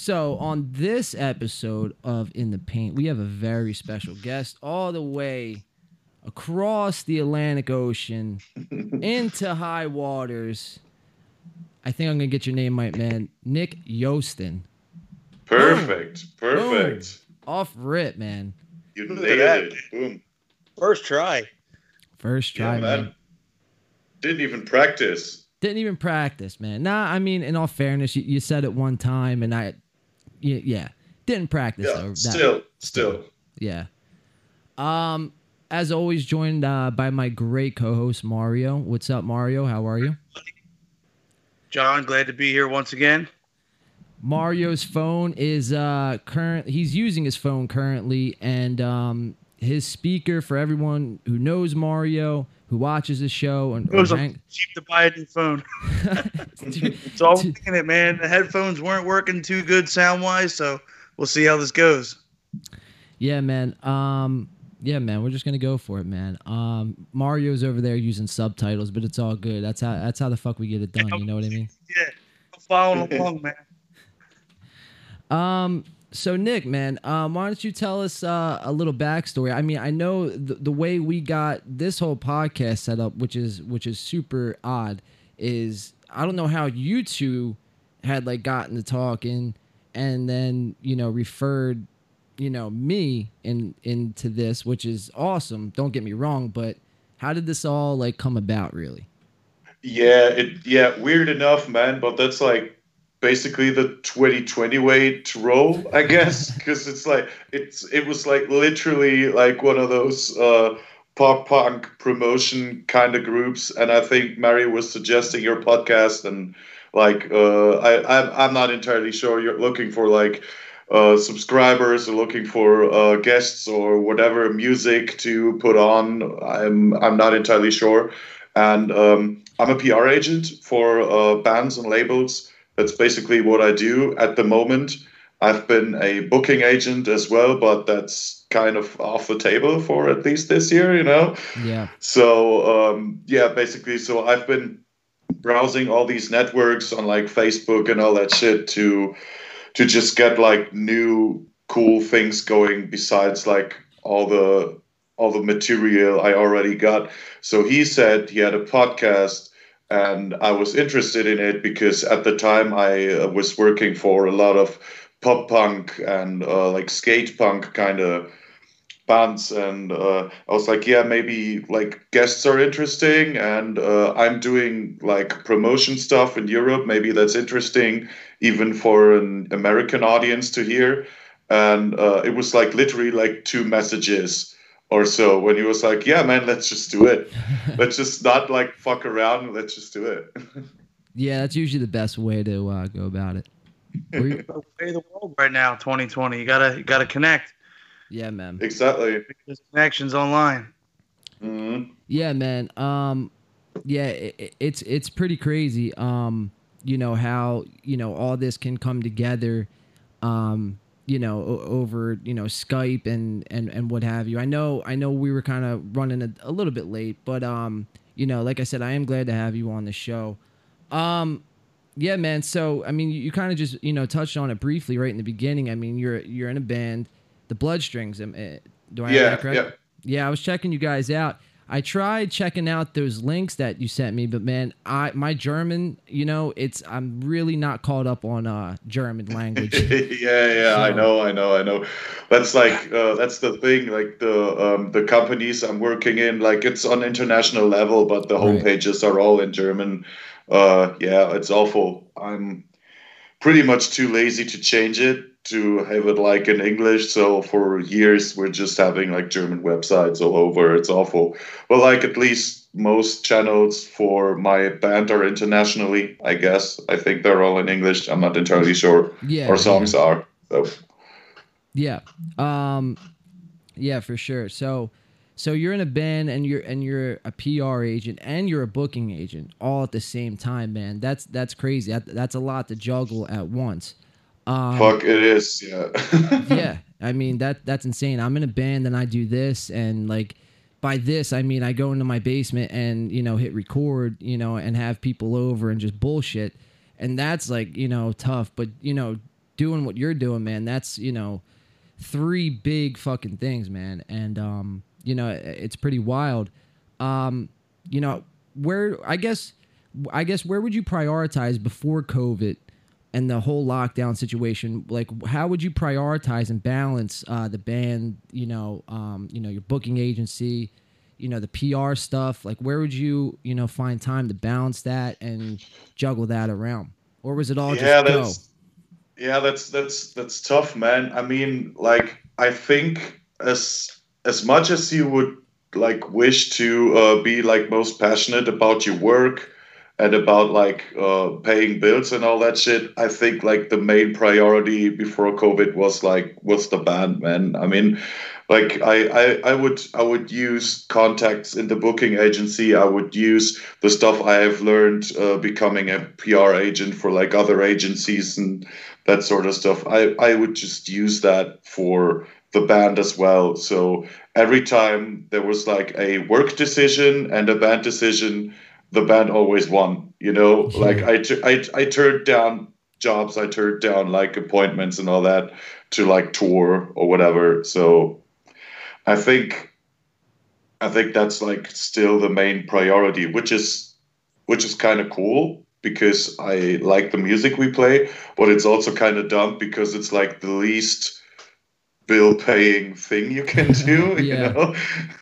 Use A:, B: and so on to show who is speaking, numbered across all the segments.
A: So on this episode of In the Paint, we have a very special guest all the way across the Atlantic Ocean into high waters. I think I'm gonna get your name right, man. Nick Yostin.
B: Perfect. Perfect.
A: Off rip, man.
B: You
C: Look at
B: nailed it. Boom.
C: First try.
A: First try,
B: Yeah,
A: man.
B: man. Didn't even practice.
A: Didn't even practice, man. Nah, I mean, in all fairness, you, you said it one time, and I, yeah, yeah. didn't practice
B: Yeah.
A: though. That-
B: Still, still.
A: Yeah. Um, as always, joined uh, by my great co-host Mario. What's up, Mario? How are you?
C: John, glad to be here once again.
A: Mario's phone is uh current. He's using his phone currently, and um, his speaker for everyone who knows Mario, who watches the show, and
C: It was
A: hang-
C: cheap to buy a new phone. So I'm thinking it, man. The headphones weren't working too good sound wise, so we'll see how this goes.
A: yeah, man. Um, yeah, man. We're just gonna go for it, man. Um, Mario's over there using subtitles, but it's all good. That's how that's how the fuck we get it done. You know what I mean?
C: Yeah, I'm following along, man.
A: Um. So Nick, man, um, why don't you tell us uh, a little backstory? I mean, I know the, the way we got this whole podcast set up, which is which is super odd, is I don't know how you two had like gotten to talking, and then you know referred, you know me in into this, which is awesome. Don't get me wrong, but how did this all like come about, really?
B: Yeah, it yeah, weird enough, man, but that's like basically the 2020 way to roll, I guess, because it's like it's it was like literally like one of those uh pop punk promotion kind of groups and I think Mary was suggesting your podcast and like uh I I'm, I'm not entirely sure you're looking for like uh, subscribers or looking for uh, guests or whatever music to put on. I'm I'm not entirely sure, and um, I'm a PR agent for uh, bands and labels. That's basically what I do at the moment. I've been a booking agent as well, but that's kind of off the table for at least this year, you know.
A: Yeah.
B: So um, yeah, basically, so I've been browsing all these networks on like Facebook and all that shit to to just get like new cool things going besides like all the all the material I already got. So he said he had a podcast and I was interested in it because at the time I uh, was working for a lot of pop punk and uh, like skate punk kind of bands. And uh, i was like yeah maybe like guests are interesting. And uh, i'm doing like promotion stuff in europe. Maybe that's interesting even for an american audience to hear. And uh, it was like literally like two messages or so when he was like yeah man let's just do it let's just not like fuck around let's just do it
A: Yeah, that's usually the best way to uh, go about it. Were you-
C: The way the world right now, 2020. You gotta you gotta connect.
A: yeah, man.
B: exactly
C: There's connections online.
B: Mhm.
A: Yeah, man. Um, yeah, it, it- it's it's pretty crazy. Um, you know how you know all this can come together. Um, you know o- over you know Skype and and and what have you. I know I know we were kind of running a, a little bit late, but um, you know, like I said, I am glad to have you on the show. Um, yeah, man. So I mean, you, you kind of just you know touched on it briefly right in the beginning. I mean, you're you're in a band, the Bloodstrings. am- eh, Do I have
B: yeah
A: that correct?
B: yeah
A: Yeah, I was checking you guys out. I tried checking out those links that you sent me, but man, I my German, you know, it's I'm really not caught up on uh German language.
B: yeah, yeah, I know, I know, I know. That's like uh, that's the thing. Like the um, the companies I'm working in, like it's on international level, but the
A: Right.
B: homepages are all in German. Uh, yeah, it's awful. I'm pretty much too lazy to change it to have it like in English. So for years we're just having like German websites all over. It's awful. But like at least most channels for my band are internationally. I guess I think they're all in English. I'm not entirely sure
A: yeah,
B: our songs are. So
A: Yeah. Um yeah, for sure. So so you're in a band and you're and you're a PR agent and you're a booking agent all at the same time, man. That's that's crazy. That, that's a lot to juggle at once. Um
B: fuck it is. Yeah.
A: yeah i mean that that's insane i'm in a band and i do this and like by this i mean i go into my basement and you know hit record you know and have people over and just bullshit and that's like you know tough but you know doing what you're doing, man, that's you know three big fucking things, man, and um, you know it's pretty wild. Um, you know where I guess I guess where would you prioritize before COVID and the whole lockdown situation? Like, how would you prioritize and balance uh, the band? You know, um, you know your booking agency, you know the PR stuff. Like, where would you you know find time to balance that and juggle that around, or was it all
B: yeah,
A: just go?
B: that's yeah, that's that's that's tough, man. I mean, like I think as as much as you would like wish to uh, be like most passionate about your work and about like uh, paying bills and all that shit i think like the main priority before covid was like was the band man. I mean like I, I i would i would use contacts in the booking agency. I would use the stuff i have learned uh, becoming a pr agent for like other agencies and that sort of stuff. I i would just use that for the band as well so every time there was like a work decision and a band decision the band always won. You know, like I, t- I, I turned down jobs, I turned down like appointments and all that to like tour or whatever. So I think, I think that's like still the main priority, which is, which is kind of cool because I like the music we play, but it's also kind of dumb because it's like the least bill paying thing you can do
A: Yeah.
B: you know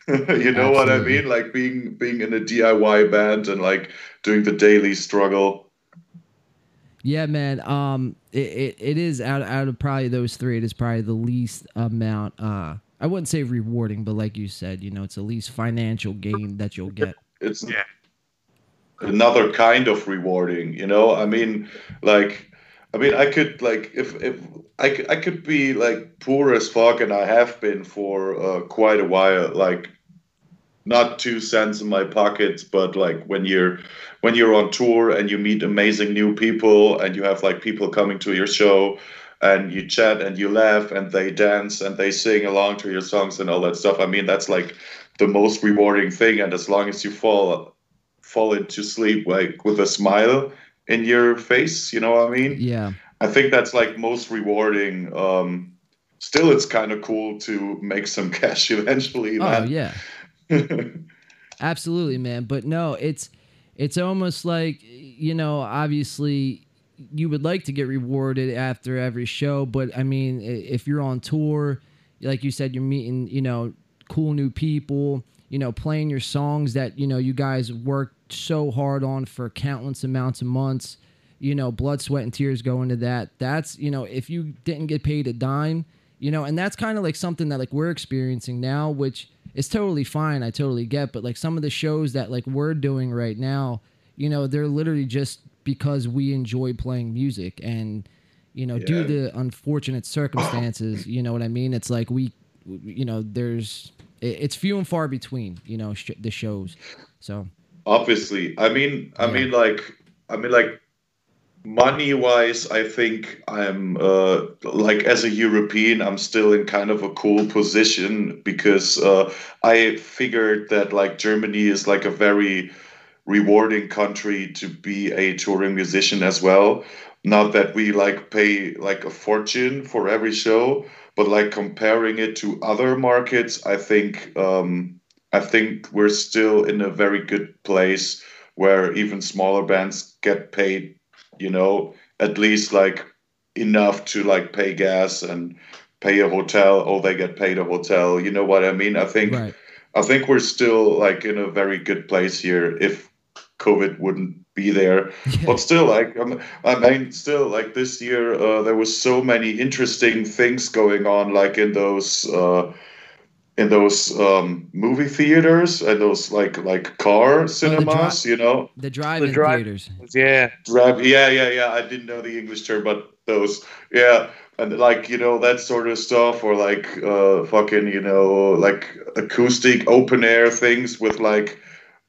B: you know what i mean like being being in a diy band and like doing the daily struggle
A: Yeah, man. Um, it, it, it is out out of probably those three. It is probably the least amount. Uh, I wouldn't say rewarding, but like you said, you know, it's the least financial gain that you'll get.
B: it's
C: Yeah.
B: another kind of rewarding you know i mean like i mean i could like if if I, I could be like poor as fuck and i have been for uh, quite a while like not two cents in my pockets but like when you're when you're on tour and you meet amazing new people and you have like people coming to your show and you chat and you laugh and they dance and they sing along to your songs and all that stuff i mean that's like the most rewarding thing. And as long as you fall fall into sleep like with a smile in your face you know what i mean
A: Yeah,
B: i think that's like most rewarding um still it's kind of cool to make some cash eventually
A: Oh
B: man.
A: yeah, absolutely, man. But no, it's it's almost like you know, obviously you would like to get rewarded after every show, but I mean, if you're on tour, like you said, you're meeting, you know, cool new people, you know, playing your songs that you know you guys worked so hard on for countless amounts of months. You know, blood, sweat, and tears go into that. That's you know, if you didn't get paid a dime, you know, and that's kind of like something that like we're experiencing now, which is totally fine. I totally get, but like some of the shows that like we're doing right now, you know, they're literally just because we enjoy playing music and you know, due to unfortunate circumstances, you know what I mean? It's like we, you know, there's it's few and far between, you know, sh- the shows. So
B: obviously i mean i
A: Yeah.
B: mean like i mean like money wise i think i'm uh like as a european i'm still in kind of a cool position because uh i figured that like germany is like a very rewarding country to be a touring musician as well not that we like pay like a fortune for every show but like comparing it to other markets i think um i think we're still in a very good place where even smaller bands get paid you know at least like enough to like pay gas and pay a hotel or they get paid a hotel. You know what i mean? I think
A: right,
B: I think we're still like in a very good place here if COVID wouldn't be there. But still, like I'm, I mean, still like this year, uh, there was so many interesting things going on, like in those uh, in those um, movie theaters and those like like car cinemas. you know,
A: the drive-in
C: drive-
A: theaters.
C: Yeah.
B: Drive, yeah, yeah, yeah. I didn't know the English term, but those, yeah, and like you know that sort of stuff, or like uh, fucking you know like acoustic open air things with like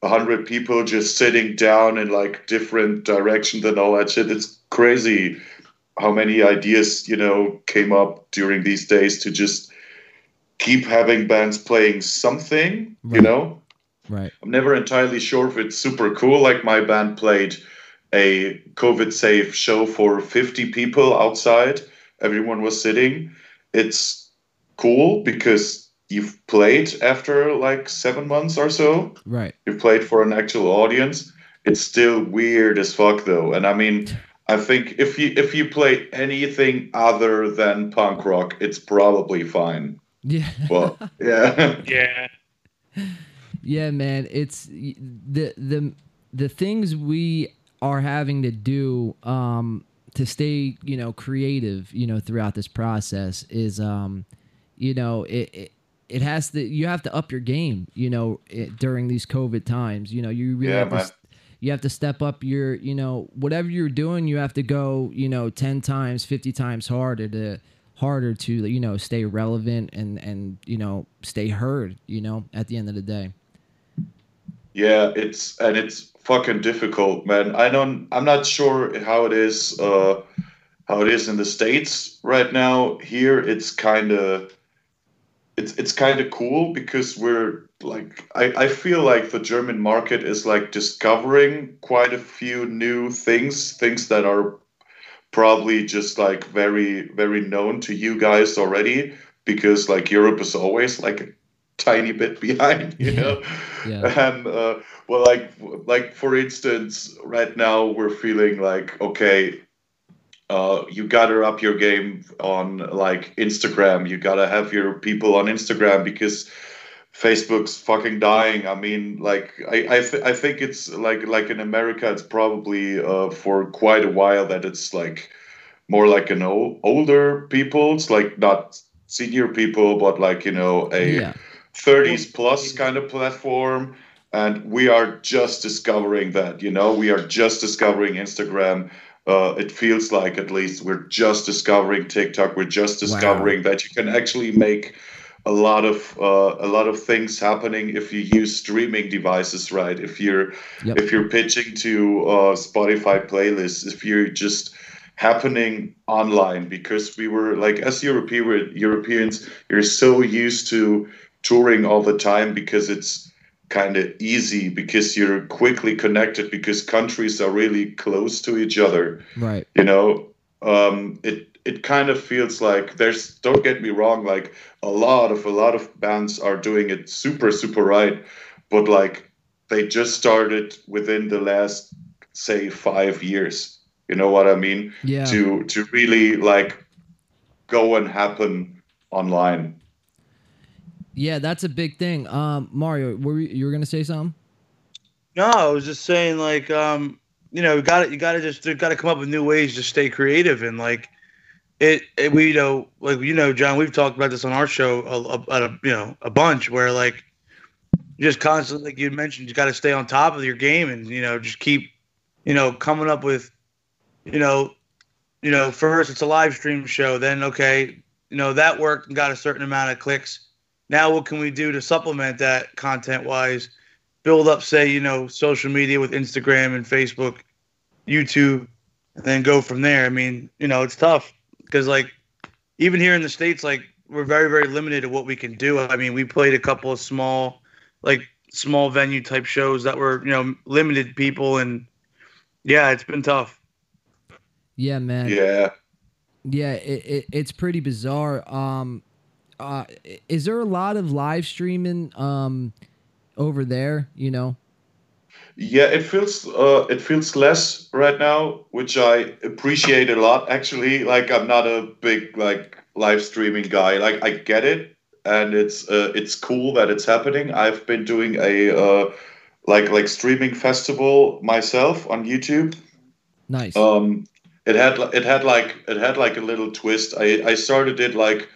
B: a hundred people just sitting down in like different directions and all that shit. It's crazy how many ideas you know came up during these days to just keep having bands playing something, you know.
A: Right.
B: I'm never entirely sure if it's super cool. Like my band played a COVID safe show for 50 people outside everyone was sitting. It's cool because you've played after like seven months or so.
A: Right.
B: You've played for an actual audience. It's still weird as fuck though. And I mean, I think if you if you play anything other than punk rock, it's probably fine.
A: Yeah.
B: Well, yeah.
C: Yeah.
A: Yeah, man. It's the the the things we are having to do um to stay, you know, creative, you know, throughout this process is um you know, it, it it has to you have to up your game you know it, during these covid times you know you really
B: Yeah,
A: have to
B: man.
A: s- you have to step up your you know whatever you're doing you have to go you know 10 times 50 times harder to harder to you know stay relevant and and you know stay heard you know at the end of the day
B: Yeah, it's and it's fucking difficult, man. I don't. I'm not sure how it is. Uh, how it is in the states right now. Here, it's kind of. It's it's kind of cool because we're like I, I feel like the German market is like discovering quite a few new things, things that are probably just like very very known to you guys already because like Europe is always like a tiny bit behind, you know.
A: yeah
B: And uh, well, like like for instance, right now we're feeling like okay, uh, you gotta up your game on like Instagram. You gotta have your people on Instagram because Facebook's fucking dying. I mean, like I I, th- I think it's like like in America, it's probably uh, for quite a while that it's like more like an o- older people. It's like not senior people, but like you know a.
A: yeah
B: 30s plus kind of platform and we are just discovering that you know we are just discovering instagram uh, it feels like at least we're just discovering tiktok we're just discovering that you can actually make a lot of uh, a lot of things happening if you use streaming devices right? If you're
A: Yep.
B: if you're pitching to uh, spotify playlists if you're just happening online because we were like as European Europeans you're so used to touring all the time because it's kind of easy because you're quickly connected because countries are really close to each other.
A: Right.
B: You know um, it it kind of feels like there's don't get me wrong like a lot of a lot of bands are doing it super super right but like they just started within the last say five years. You know what i mean?
A: Yeah.
B: To to really like go and happen online.
A: Yeah that's a big thing. Um mario were you, you were gonna say something?
C: No, I was just saying, like, um, you know, you got to you got to just got to come up with new ways to stay creative and like it. it we you know, like you know, John, we've talked about this on our show a, a, a you know a bunch where like just constantly, like you mentioned, you got to stay on top of your game and you know just keep you know coming up with you know you know first it's a live stream show then okay you know that worked and got a certain amount of clicks now what can we do to supplement that content wise build up, say, you know, social media with Instagram and Facebook, YouTube, and then go from there. I mean, you know, it's tough because, like, even here in the States, like, we're very, very limited to what we can do. I mean, we played a couple of small, like, small venue type shows that were, you know, limited people. And yeah, it's been tough.
A: yeah man
B: yeah
A: Yeah, it, it, it's pretty bizarre. Um, uh, is there a lot of live streaming um over there? You know,
B: Yeah, it feels uh, it feels less right now, which I appreciate a lot. Actually, like I'm not a big like live streaming guy. Like I get it, and it's uh, it's cool that it's happening. I've been doing a uh, like like streaming festival myself on YouTube.
A: nice.
B: Um, it had it had like it had like a little twist. I I started it like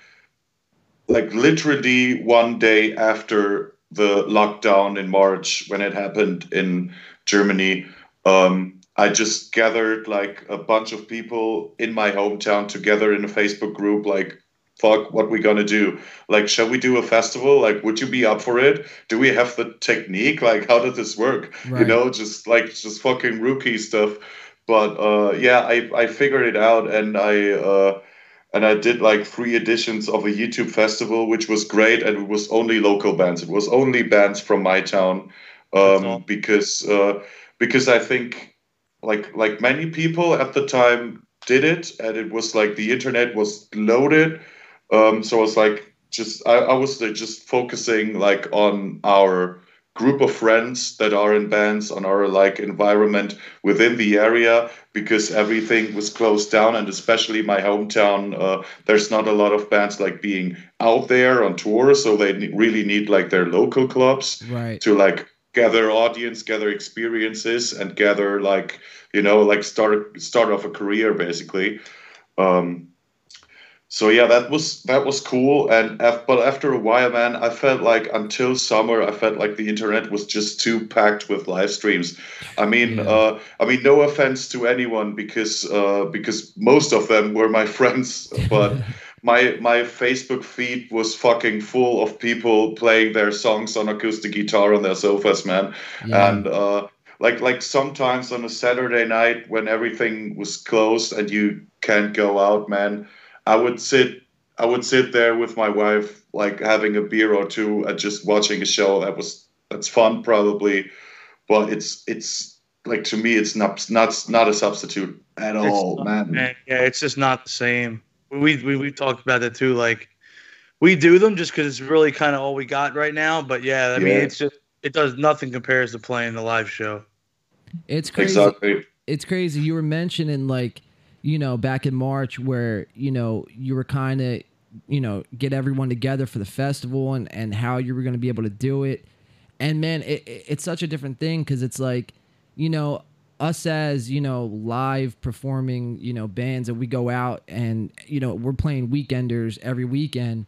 B: like literally one day after the lockdown in March when it happened in Germany. Um, I just gathered like a bunch of people in my hometown together in a Facebook group, like, fuck, what we gonna do? Like, shall we do a festival? Like, would you be up for it? Do we have the technique? Like, how does this work? You know, just like just fucking rookie stuff. But uh, yeah, I, I figured it out and I uh, and I did like three editions of a YouTube festival, which was great, and it was only local bands. It was only bands from my town, um, because uh, because I think like like many people at the time, did it, and it was like the internet was loaded. Um, so I was like, just I, I was like, just focusing like on our group of friends that are in bands on our like environment within the area because everything was closed down and especially my hometown uh, there's not a lot of bands like being out there on tour so they really need like their local clubs
A: Right.
B: to like gather audience gather experiences and gather like you know like start start off a career basically um so yeah that was that was cool and but after a while man i felt like until summer i felt like the internet was just too packed with live streams i mean
A: Yeah.
B: uh i mean no offense to anyone because uh because most of them were my friends but my my Facebook feed was fucking full of people playing their songs on acoustic guitar on their sofas, man.
A: Yeah.
B: And uh, like like sometimes on a Saturday night when everything was closed and you can't go out, man, I would sit I would sit there with my wife, like having a beer or two and just watching a show. That was that's fun probably, but it's it's like to me it's not not not a substitute at
C: It's
B: all,
C: not,
B: man.
C: man. Yeah, it's just not the same. We we we talked about that too. Like we do them just because it's really kind of all we got right now. But yeah, I mean, it's just it does nothing compares to playing the live show.
A: it's crazy.
B: Exactly.
A: it's crazy. You were mentioning like, you know, back in March where, you know, you were kind of, you know, get everyone together for the festival and, and how you were going to be able to do it. And man, it, it- it's such a different thing because it's like, you know, us as, you know, live performing, you know, bands and we go out and, you know, we're playing weekenders every weekend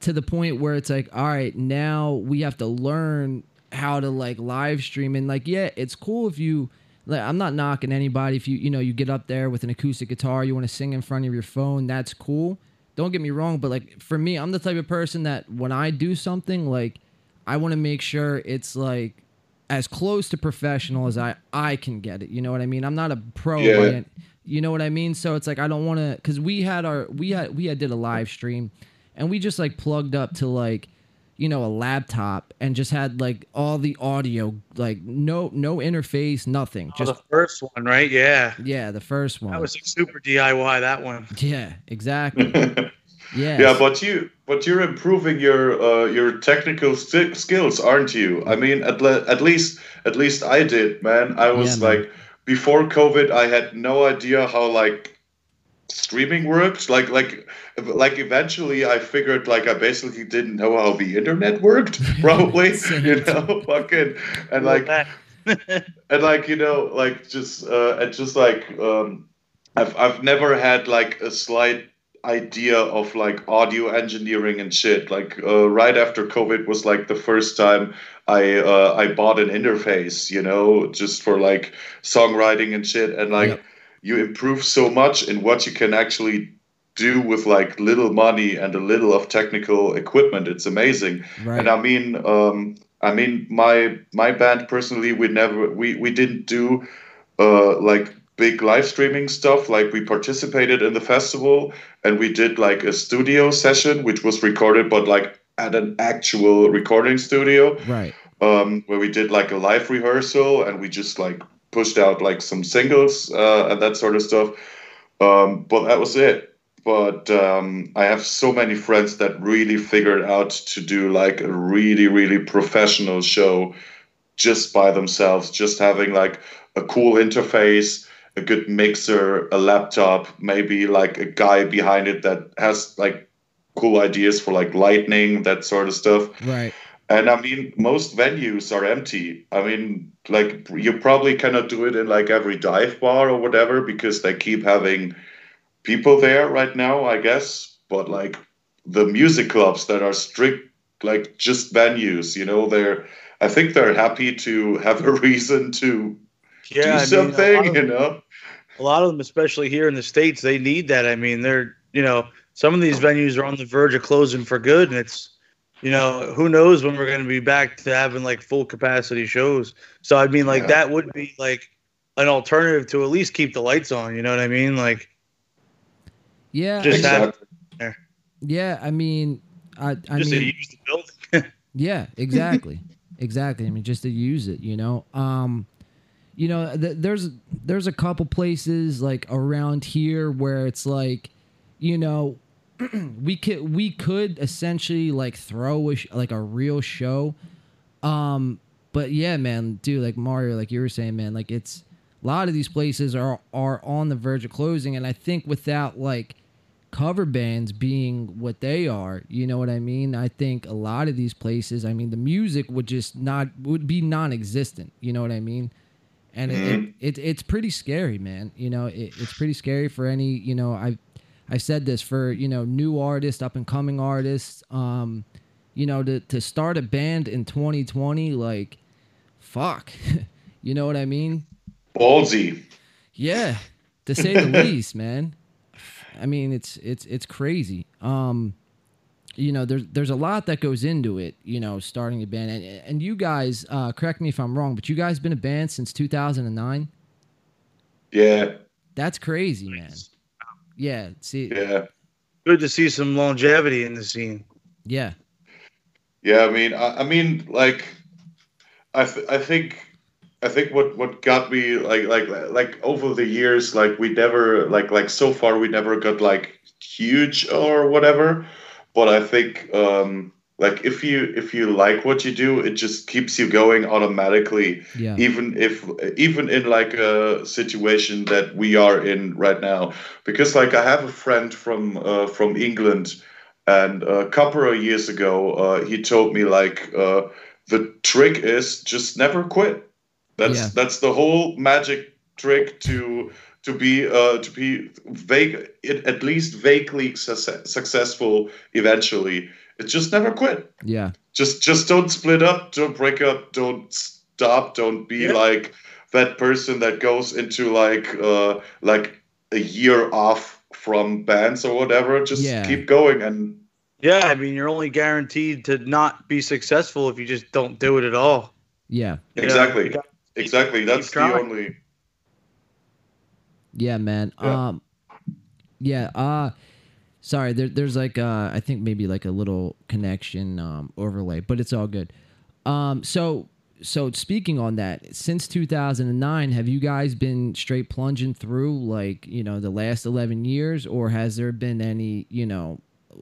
A: to the point where it's like, all right, now we have to learn how to like live stream and like, yeah, it's cool if you I'm not knocking anybody if you you know you get up there with an acoustic guitar, you want to sing in front of your phone, that's cool. Don't get me wrong, but like for me, I'm the type of person that when I do something, like I want to make sure it's like as close to professional as I I can get it. You know what I mean? I'm not a pro
B: Yeah.
A: You know what I mean? So it's like I don't want to cuz we had our we had we had did a live stream and we just like plugged up to like you know a laptop and just had like all the audio like no no interface nothing
C: Oh,
A: just
C: the first one, right? Yeah,
A: yeah the first one
C: that was like super DIY. That one.
A: yeah exactly yeah
B: Yeah, but you but you're improving your uh, your technical sti- skills, aren't you? I mean, at le- at least at least I did, man. I was
A: Yeah, man.
B: like before COVID, I had no idea how like streaming worked. Like like like eventually, I figured like I basically didn't know how the internet worked. Probably, you know, fucking and like and like you know like just uh and just like um i've i've never had like a slight idea of like audio engineering and shit like uh, right after covid was like the first time i uh, i bought an interface you know just for like songwriting and shit and like
A: Yep.
B: you improve so much in what you can actually do with like little money and a little of technical equipment it's amazing
A: right
B: and I mean, um, I mean, my my band personally, we never we we didn't do uh, like big live streaming stuff. Like we participated in the festival and we did like a studio session, which was recorded, but like at an actual recording studio
A: right
B: um, where we did like a live rehearsal and we just like pushed out like some singles uh, and that sort of stuff. Um, but that was it. But um, I have so many friends that really figured out to do like a really, really professional show just by themselves, just having like a cool interface, a good mixer, a laptop, maybe like a guy behind it that has like cool ideas for like lightning, that sort of stuff.
A: right
B: And I mean, most venues are empty. I mean, like you probably cannot do it in like every dive bar or whatever because they keep having people there right now, I guess. But like the music clubs that are strict, like just venues, you know, they're. I think they're happy to have a reason to
C: Yeah,
B: do
C: I
B: something,
C: of-
B: you know.
C: a lot of them, especially here in the states, they need that. I mean, they're you know some of these venues are on the verge of closing for good, and it's you know who knows when we're going to be back to having like full capacity shows. So I mean, like
B: Yeah.
C: that would be like an alternative to at least keep the lights on. You know what I mean? Like
A: yeah
C: Just
A: I
B: Exactly.
A: yeah i mean i i
C: just
A: mean
C: to use the building.
A: Yeah, exactly. exactly. I mean, just to use it, you know. Um, you know, th- there's there's a couple places like around here where it's like, you know, we could we could essentially like throw a sh- like a real show, um, but yeah, man, dude, like Mario, like you were saying, man, like it's a lot of these places are are on the verge of closing, and I think without like cover bands being what they are, you know what I mean? I think a lot of these places, I mean, the music would just not would be non-existent. You know what I mean? And it, it, it it's pretty scary, man. You know, it, it's pretty scary for any. You know, I I said this for you know new artists, up and coming artists. Um, you know, to to start a band in 2020, like, fuck, you know what I mean?
B: Ballsy.
A: Yeah, to say the least, man. I mean, it's it's it's crazy. Um, you know, there's there's a lot that goes into it. You know, starting a band, and and you guys, uh, correct me if I'm wrong, but you guys been a band since 2009.
B: Yeah.
A: That's crazy, man. Yeah. See.
B: Yeah.
C: Good to see some longevity in the scene.
A: Yeah.
B: Yeah, I mean, I, I mean, like, I, th- I think, I think what what got me like like like over the years, like we never like like so far we never got like huge or whatever, but I think um like if you if you like what you do, it just keeps you going automatically,
A: Yeah.
B: even if even in like a situation that we are in right now, because like I have a friend from uh, from England and a couple of years ago, uh, he told me like uh, the trick is just never quit. That's
A: Yeah.
B: that's the whole magic trick to to be uh, to be vague, at least vaguely success, successful eventually. It's just never quit.
A: Yeah.
B: Just just don't split up, don't break up, don't stop, don't be
C: Yeah.
B: like that person that goes into like uh, like a year off from bands or whatever. Just
A: Yeah.
B: keep going and
C: Yeah, I mean, you're only guaranteed to not be successful if you just don't do it at all.
A: Yeah.
C: You know,
B: Exactly.
C: you got-
B: Exactly. That's the only.
A: Yeah, man.
B: Yeah.
A: Um, yeah. Uh, sorry. There, there's like uh, I think maybe like a little connection um overlay, but it's all good. Um, so so speaking on that, since 2009, have you guys been straight plunging through like you know the last 11 years, or has there been any you know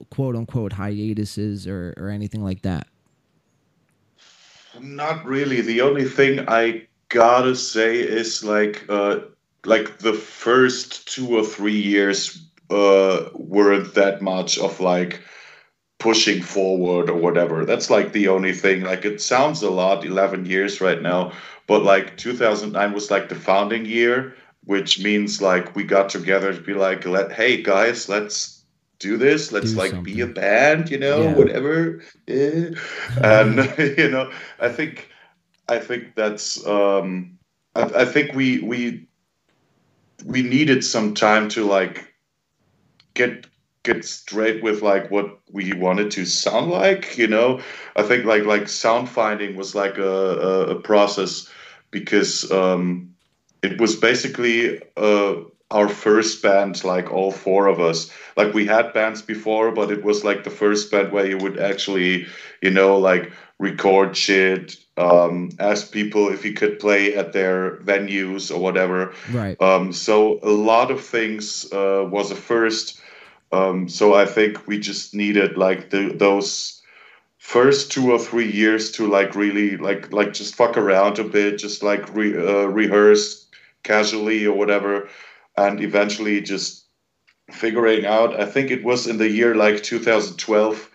A: quote unquote hiatuses or or anything like that?
B: Not really. The only thing I gotta say is like uh like the first two or three years uh weren't that much of like pushing forward or whatever. That's like the only thing. Like it sounds a lot, eleven years right now, but like 2009 was like the founding year, which means like we got together to be like, let hey guys, let's do this. Let's
A: Do
B: like be a band, you know,
A: Yeah.
B: whatever. Yeah. and you know, I think I think that's um I, I think we we we needed some time to like get get straight with like what we wanted to sound like you know? I think like like sound finding was like a, a, a process because um it was basically uh our first band like all four of us. Like we had bands before but it was like the first band where you would actually you know like record shit um ask people if you could play at their venues or whatever
A: Right.
B: um, so a lot of things uh, was a first. Um, so I think we just needed like the, those first two or three years to like really like like just fuck around a bit, just like re, uh, rehearse casually or whatever, and eventually just figuring out. I think it was in the year like 2012.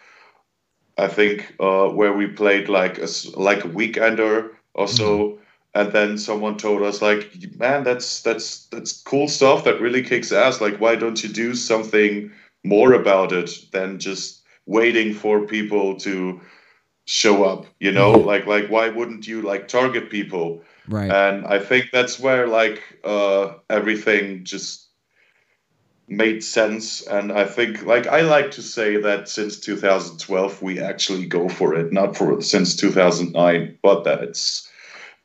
B: I think uh, where we played like a like a weekender or so. And then someone told us like man that's that's that's cool stuff that really kicks ass. Like why don't you do something more about it than just waiting for people to show up you know? Like like why wouldn't you like target people?
A: Right.
B: and i think that's where like uh everything just made sense and i think like i like to say that since 2012 we actually go for it not for since 2009 but that it's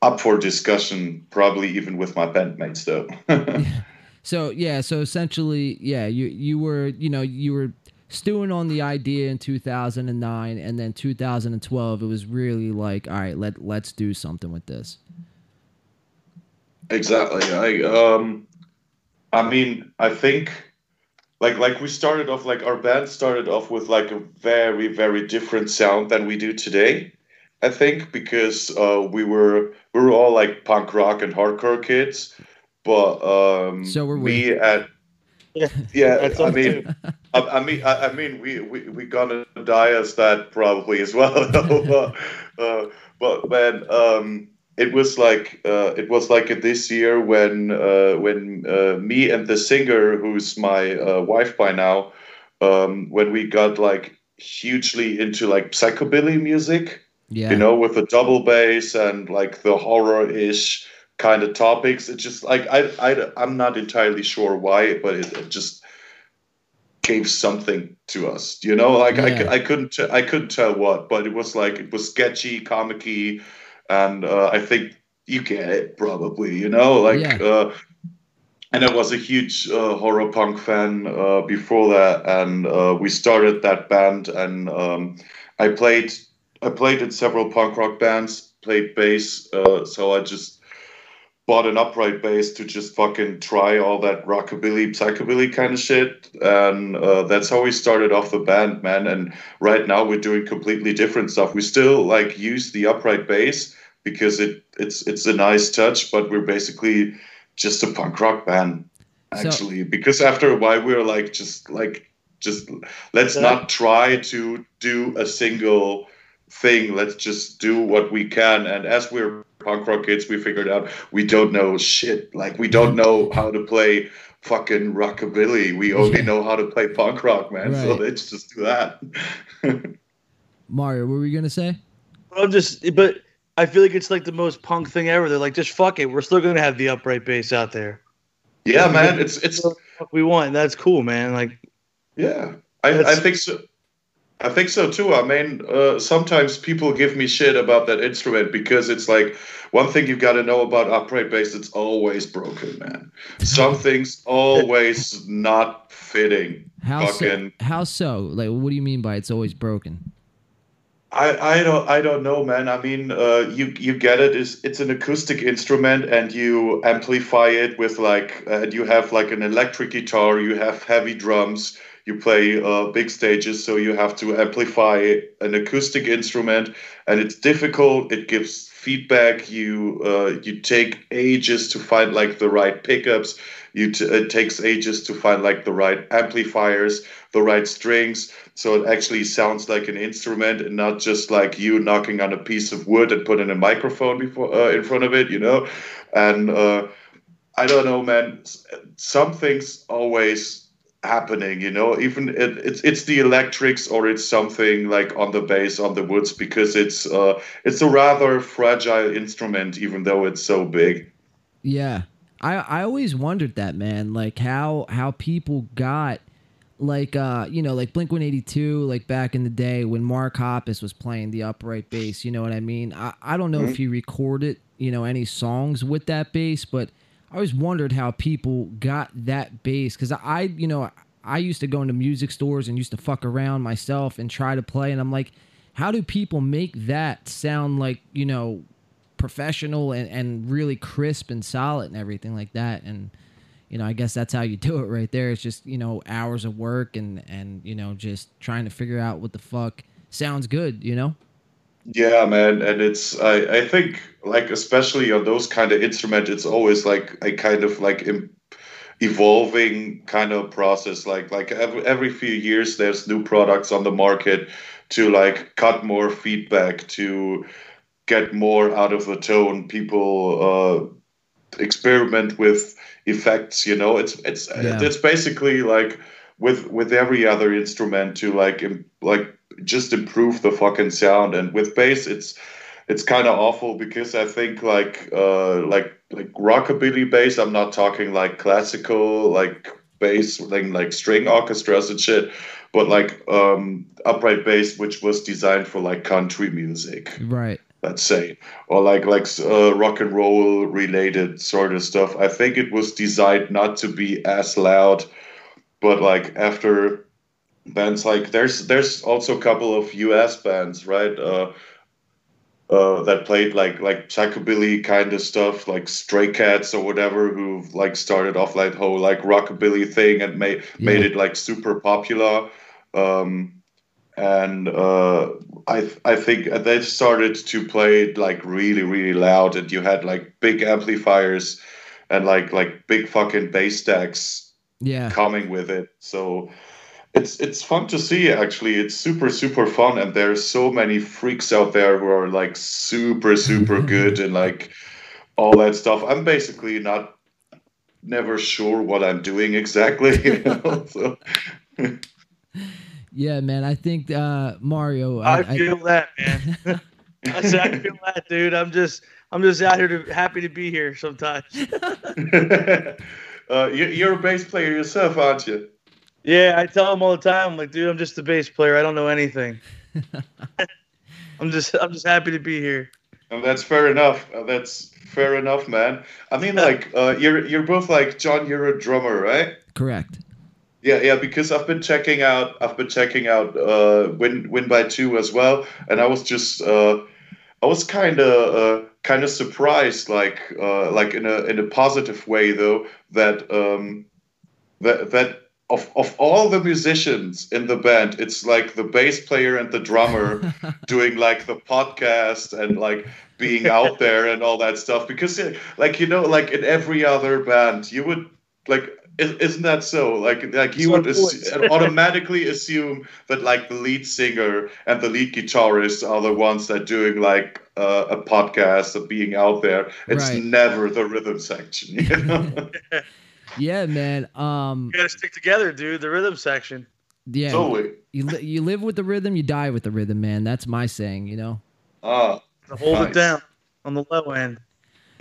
B: up for discussion probably even with my bandmates though
A: So yeah, so essentially, yeah, you you were you know you were stewing on the idea in 2009, and then 2012, it was really like, all right, let let's do something with this.
B: Exactly. I um, I mean, I think like like we started off like our band started off with like a very very different sound than we do today. I think because uh, we were we were all like punk rock and hardcore kids, but um,
A: So were
B: me
A: we.
B: and
C: Yeah,
B: yeah,
C: That's
B: I mean. I, I mean, I, I mean, we we we gonna die as that probably as well. but, uh, but man, um, it was like uh, it was like this year when uh, when uh, me and the singer, who's my uh, wife by now, um, when we got like hugely into like psychobilly music
A: Yeah.
B: you know, with the double bass and like the horror-ish kind of topics. It just like I, I I'm not entirely sure why, but it, it just gave something to us. You know, like I,
A: Yeah.
B: cou- I couldn't I couldn't tell what, but it was like it was sketchy, comicky, and uh, I think you get it probably. You know, like.
A: Yeah.
B: Uh, and I was a huge uh, horror punk fan uh, before that, and uh, we started that band. And um, I played, I played in several punk rock bands, played bass. Uh, so I just bought an upright bass to just fucking try all that rockabilly, psychobilly kind of shit, and uh, that's how we started off the band, man. And right now we're doing completely different stuff. We still like use the upright bass because it it's it's a nice touch, but we're basically just a punk rock band
A: So-
B: actually because after a while we were like just like just let's not try to do a single thing let's just do what we can and as we're punk rock kids we figured out we don't know shit like we don't mm. know how to play fucking rockabilly we only
A: Yeah.
B: know how to play punk rock man so
A: Right.
B: let's just do that
A: Mario, what were you gonna say?
C: I'm just, but I feel like it's like the most punk thing ever. They're like, just fuck it. We're still gonna have the upright bass out there.
B: yeah man it's it's
C: Fuck we want. That's cool, man. Like,
B: Yeah, I, I think so. I think so too. I mean, uh, sometimes people give me shit about that instrument because it's like one thing you've got to know about upright bass. It's always broken, man. Something's always not fitting.
A: How
B: Fucking-
A: so? How so? Like, what do you mean by it's always broken?
B: I, I don't I don't know, man. I mean, uh, you you get it. Is it's an acoustic instrument, and you amplify it with like, and you have like an electric guitar. You have heavy drums. You play uh, big stages, so you have to amplify an acoustic instrument, and it's difficult. It gives feedback. You uh, you take ages to find like the right pickups. You t- it takes ages to find like the right amplifiers, the right strings so it actually sounds like an instrument and not just like you knocking on a piece of wood and putting a microphone before uh, in front of it you know and uh, i don't know man S- something's always happening you know even it, it's it's the electrics or it's something like on the bass on the woods because it's uh it's a rather fragile instrument even though it's so big
A: Yeah. I I always wondered that, man, like how how people got like uh you know like Blink 182 like back in the day when Mark Hoppus was playing the upright bass, you know what I mean? I I don't know if he recorded, you know, any songs with that bass, but I always wondered how people got that bass cuz I you know I used to go into music stores and used to fuck around myself and try to play and I'm like how do people make that sound like, you know, professional and, and really crisp and solid and everything like that? And you know i guess that's how you do it right there. It's just you know hours of work and and you know just trying to figure out what the fuck sounds good you know
B: Yeah, man, and it's I I think like especially on those kind of instruments, it's always like a kind of like evolving kind of process. Like like every every few years, there's new products on the market to like cut more feedback to get more out of the tone. People uh, experiment with effects. You know, it's it's
A: Yeah.
B: it's basically like with with every other instrument to like like just improve the fucking sound. And with bass it's it's kind of awful because i think like uh like like rockabilly bass i'm not talking like classical like bass thing like string orchestras and shit but like um upright bass which was designed for like country music.
A: Right.
B: Let's say, or like like uh, rock and roll related sort of stuff. I think it was designed not to be as loud, but like after bands like there's there's also a couple of U.S. bands, right? Uh, uh, that played like like psychobilly kind of stuff, like Stray Cats or whatever, who like started off like whole like rockabilly thing and made
A: Yeah.
B: made it like super popular. Um, and uh, I I think they started to play it like really really loud, and you had like big amplifiers and like like big fucking bass stacks
A: Yeah.
B: coming with it. So it's it's fun to see actually. It's super super fun, and there's so many freaks out there who are like super super good and like all that stuff. I'm basically not never sure what I'm doing exactly. You know? so
A: Yeah, man. I think uh, Mario.
C: I feel that, man. I said, I feel that, dude. I'm just, I'm just out here to happy to be here sometimes.
B: uh, you, you're a bass player yourself, aren't you?
C: Yeah, I tell them all the time, I'm like, dude, I'm just a bass player. I don't know anything. I'm just, I'm just happy to be here.
B: And that's fair enough. Uh, that's fair enough, man. I mean, like, uh, you're you're both like John. You're a drummer, right?
A: Correct.
B: Yeah, yeah. Because I've been checking out, I've been checking out uh, Win Win by Two as well, and I was just, uh, I was kind of, uh, kind of surprised, like, uh, like in a in a positive way though, that um, that that of of all the musicians in the band, it's like the bass player and the drummer doing like the podcast and like being out there and all that stuff because like you know like in every other band you would like isn't that so like like you
C: So
B: would
C: voice.
B: assu- automatically assume that like the lead singer and the lead guitarist are the ones that doing like uh, a podcast of being out there it's
A: Right.
B: never the rhythm section you know
A: Yeah, man. Um,
C: You gotta stick together, dude. The rhythm section.
A: yeah.
B: totally
A: You li- you live with the rhythm, you die with the rhythm, man. That's my saying. You know.
B: ah
C: To hold
B: Nice.
C: it down on the low end.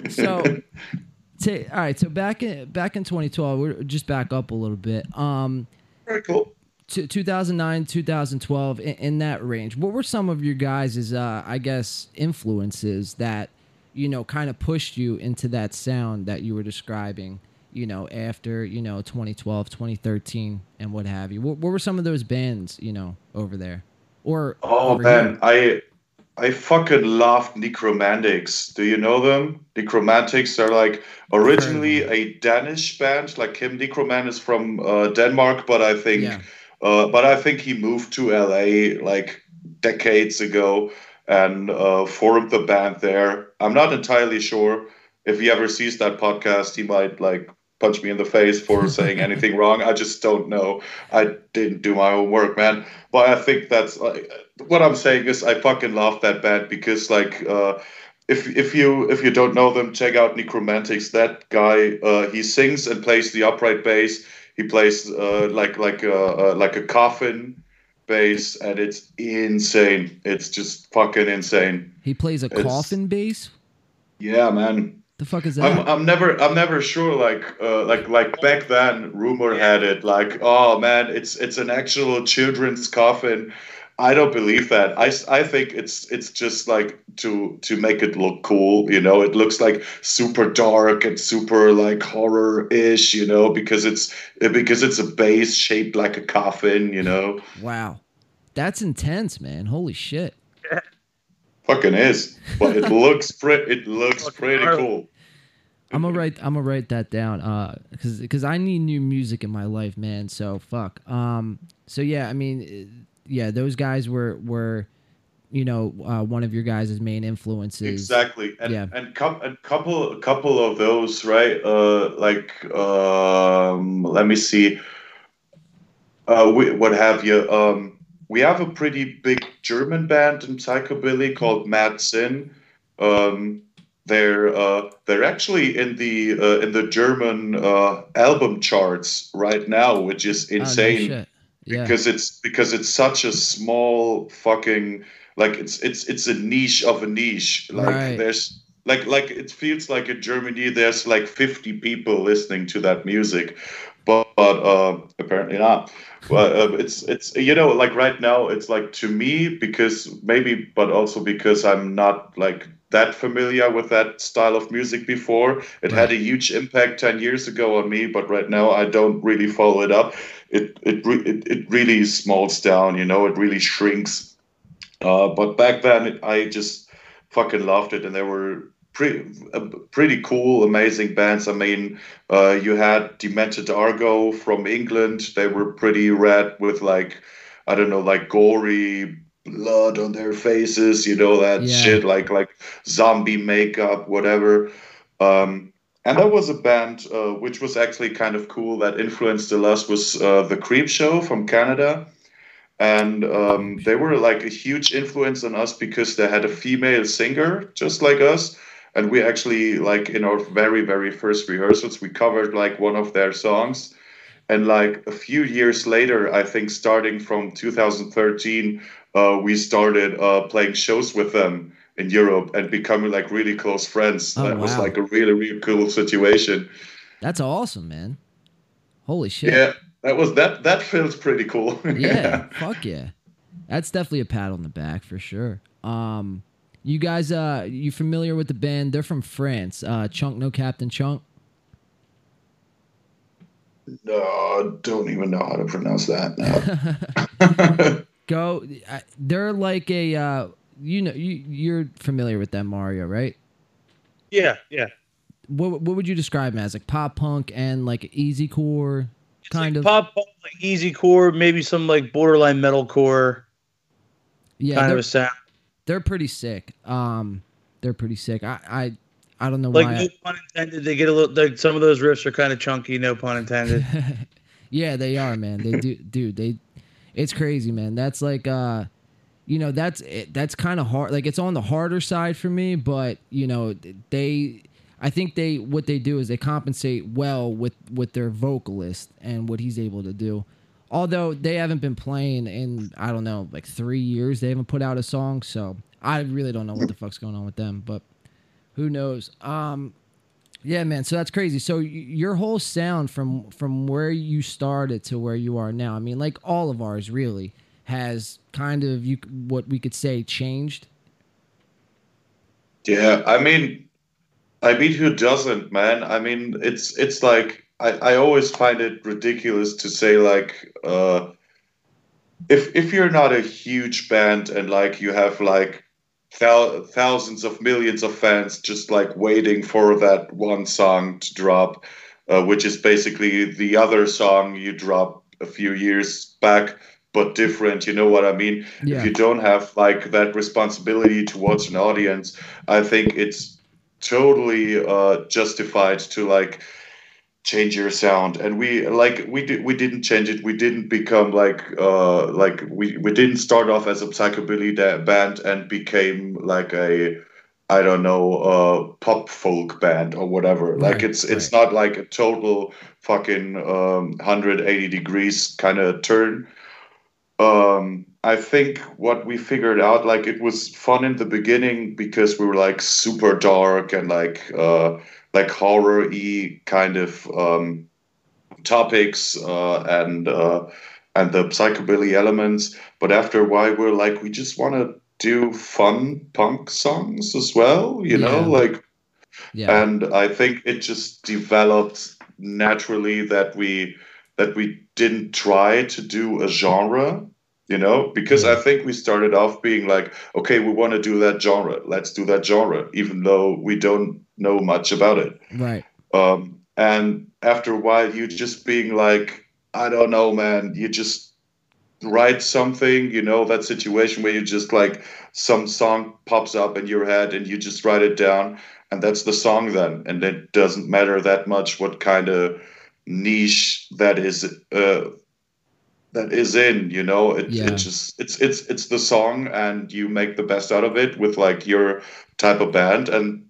A: So, ta- all right. So back in back in 2012, we're just back up a little bit. Um,
B: very cool
A: to 2009 2012 in, in that range what were some of your guys' uh i guess influences that you know kind of pushed you into that sound that you were describing you know after you know 2012 2013 and what have you what, what were some of those bands you know over there or
B: Oh man,
A: here?
B: I I fucking love Nekromantix. Do you know them? Nekromantix are like originally a Danish band. Like Kim Nekroman is from uh, Denmark, but I think
A: Yeah.
B: uh, but I think he moved to LA like decades ago and uh, formed the band there. I'm not entirely sure if he ever sees that podcast. He might like punch me in the face for saying anything wrong. I just don't know. I didn't do my homework, man. But I think that's like what I'm saying is I fucking love that band because like uh, if if you if you don't know them, check out Nekromantix. That guy uh, he sings and plays the upright bass. He plays uh, like like a uh, like a coffin bass, and it's insane. It's just fucking insane.
A: he plays a
B: It's-
A: coffin bass
B: Yeah, man.
A: The fuck is that?
B: I'm, I'm never I'm never sure like uh, like like back then rumor had it like oh man it's it's an actual children's coffin. I don't believe that. I, I think it's it's just like to to make it look cool you know? It looks like super dark and super like horror ish you know? Because it's because it's a base shaped like a coffin you know?
A: Wow. That's intense man. Holy shit
B: fucking is but it looks pretty it looks pretty cool
A: I'm gonna write. I'm gonna write that down. Uh, cause, cause I need new music in my life, man. So fuck. Um. So yeah, I mean, uh, yeah, those guys were were, you know, uh, one of your guys' main influences.
B: Exactly, and
A: Yeah.
B: and com- a couple a couple of those, right? Uh, like um, let me see. Uh, we, what have you? Um, we have a pretty big German band in psychobilly called Mad Sin. Um, they're uh, they're actually in the uh, in the German uh, album charts right now, which is
A: Oh, no
B: insane.
A: Yeah.
B: because it's because it's such a small fucking like it's it's it's a niche of a niche like
A: Right.
B: there's like like it feels like in germany there's like 50 people listening to that music but, but uh apparently not. But uh, it's it's you know like right now it's like to me because maybe but also because i'm not like that familiar with that style of music before. It had a huge impact 10 years ago on me but right now i don't really follow it up. It it re- it, it really smalls down you know it really shrinks. Uh, but back then it, i just fucking loved it, and there were pretty uh, pretty cool, amazing bands. I mean, uh, you had Demented Are Go from England. They were pretty rad with like I don't know, like gory blood on their faces, you know that
A: Yeah.
B: shit, like like zombie makeup, whatever. Um, and that was a band uh, which was actually kind of cool that influenced us was uh, the Creepshow from Canada, and um, they were like a huge influence on us because they had a female singer just like us. And we actually like in our very very first rehearsals we covered like one of their songs, and like a few years later, I think starting from 2013, uh, we started uh, playing shows with them in Europe and becoming like really close friends.
A: Oh,
B: that was like a really really cool situation.
A: That's awesome, man. Holy shit.
B: Yeah, that was that that feels pretty cool.
A: yeah, fuck yeah. That's definitely a pat on the back for sure. Um, you guys, uh, you familiar with the band? They're from France. Uh, Chunk No Captain Chunk.
B: No, don't even know how to pronounce that. No.
A: Go. They're like a. Uh, you know, you you're familiar with them, Mario, right?
C: Yeah, yeah.
A: What what would you describe them as? Like pop punk and like easy core, kind
C: like
A: of.
C: pop punk, like easy core, maybe some like borderline metal core
A: yeah,
C: kind
A: they're,
C: of a sound.
A: They're pretty sick. Um, they're pretty sick. I I, I don't know
C: Like
A: why. I-
C: no pun intended. They get a little. Like, some of those riffs are kind of chunky. No pun intended.
A: yeah, they are, man. They do, dude. They, it's crazy, man. That's like, uh, you know, that's it, that's kind of hard. Like, it's on the harder side for me, but you know, they, I think they what they do is they compensate well with with their vocalist and what he's able to do. Although they haven't been playing in I don't know like three years, they haven't put out a song, so I really don't know what the fuck's going on with them. But who knows? Um, yeah, man. So that's crazy. So y- your whole sound from from where you started to where you are now. I mean, like all of ours really has kind of you what we could say changed.
B: Yeah, I mean, I mean, who doesn't, man? I mean, it's it's like I, I always find it ridiculous to say like uh, if if you're not a huge band and like you have like thou- thousands of millions of fans just like waiting for that one song to drop, uh, which is basically the other song you dropped a few years back, but different. You know what I mean?
A: Yeah.
B: If you don't have like that responsibility towards an audience, I think it's totally uh, justified to like change your sound. And we like we did we didn't change it. We didn't become like uh like we we didn't start off as a psychobilly da- band and became like a i don't know uh pop folk band or whatever. Like
A: Right,
B: it's it's
A: right.
B: not like a total fucking um 180 degrees kind of turn. Um i think what we figured out like it was fun in the beginning because we were like super dark and like uh like horror y kind of um topics uh and uh and the psychobilly elements but after a while we're like we just want to do fun punk songs as well you know
A: Yeah.
B: like
A: Yeah.
B: and I think it just developed naturally that we that we didn't try to do a genre, you know, because I think we started off being like, okay, we want to do that genre, let's do that genre, even though we don't know much about it.
A: right.
B: Um, and after a while, you just being like, I don't know, man, you just write something, you know, that situation where you just like some song pops up in your head and you just write it down, and that's the song then. And it doesn't matter that much what kind of niche that is. Uh, that is in you know? It,
A: Yeah.
B: it just it's it's it's the song and you make the best out of it with like your type of band and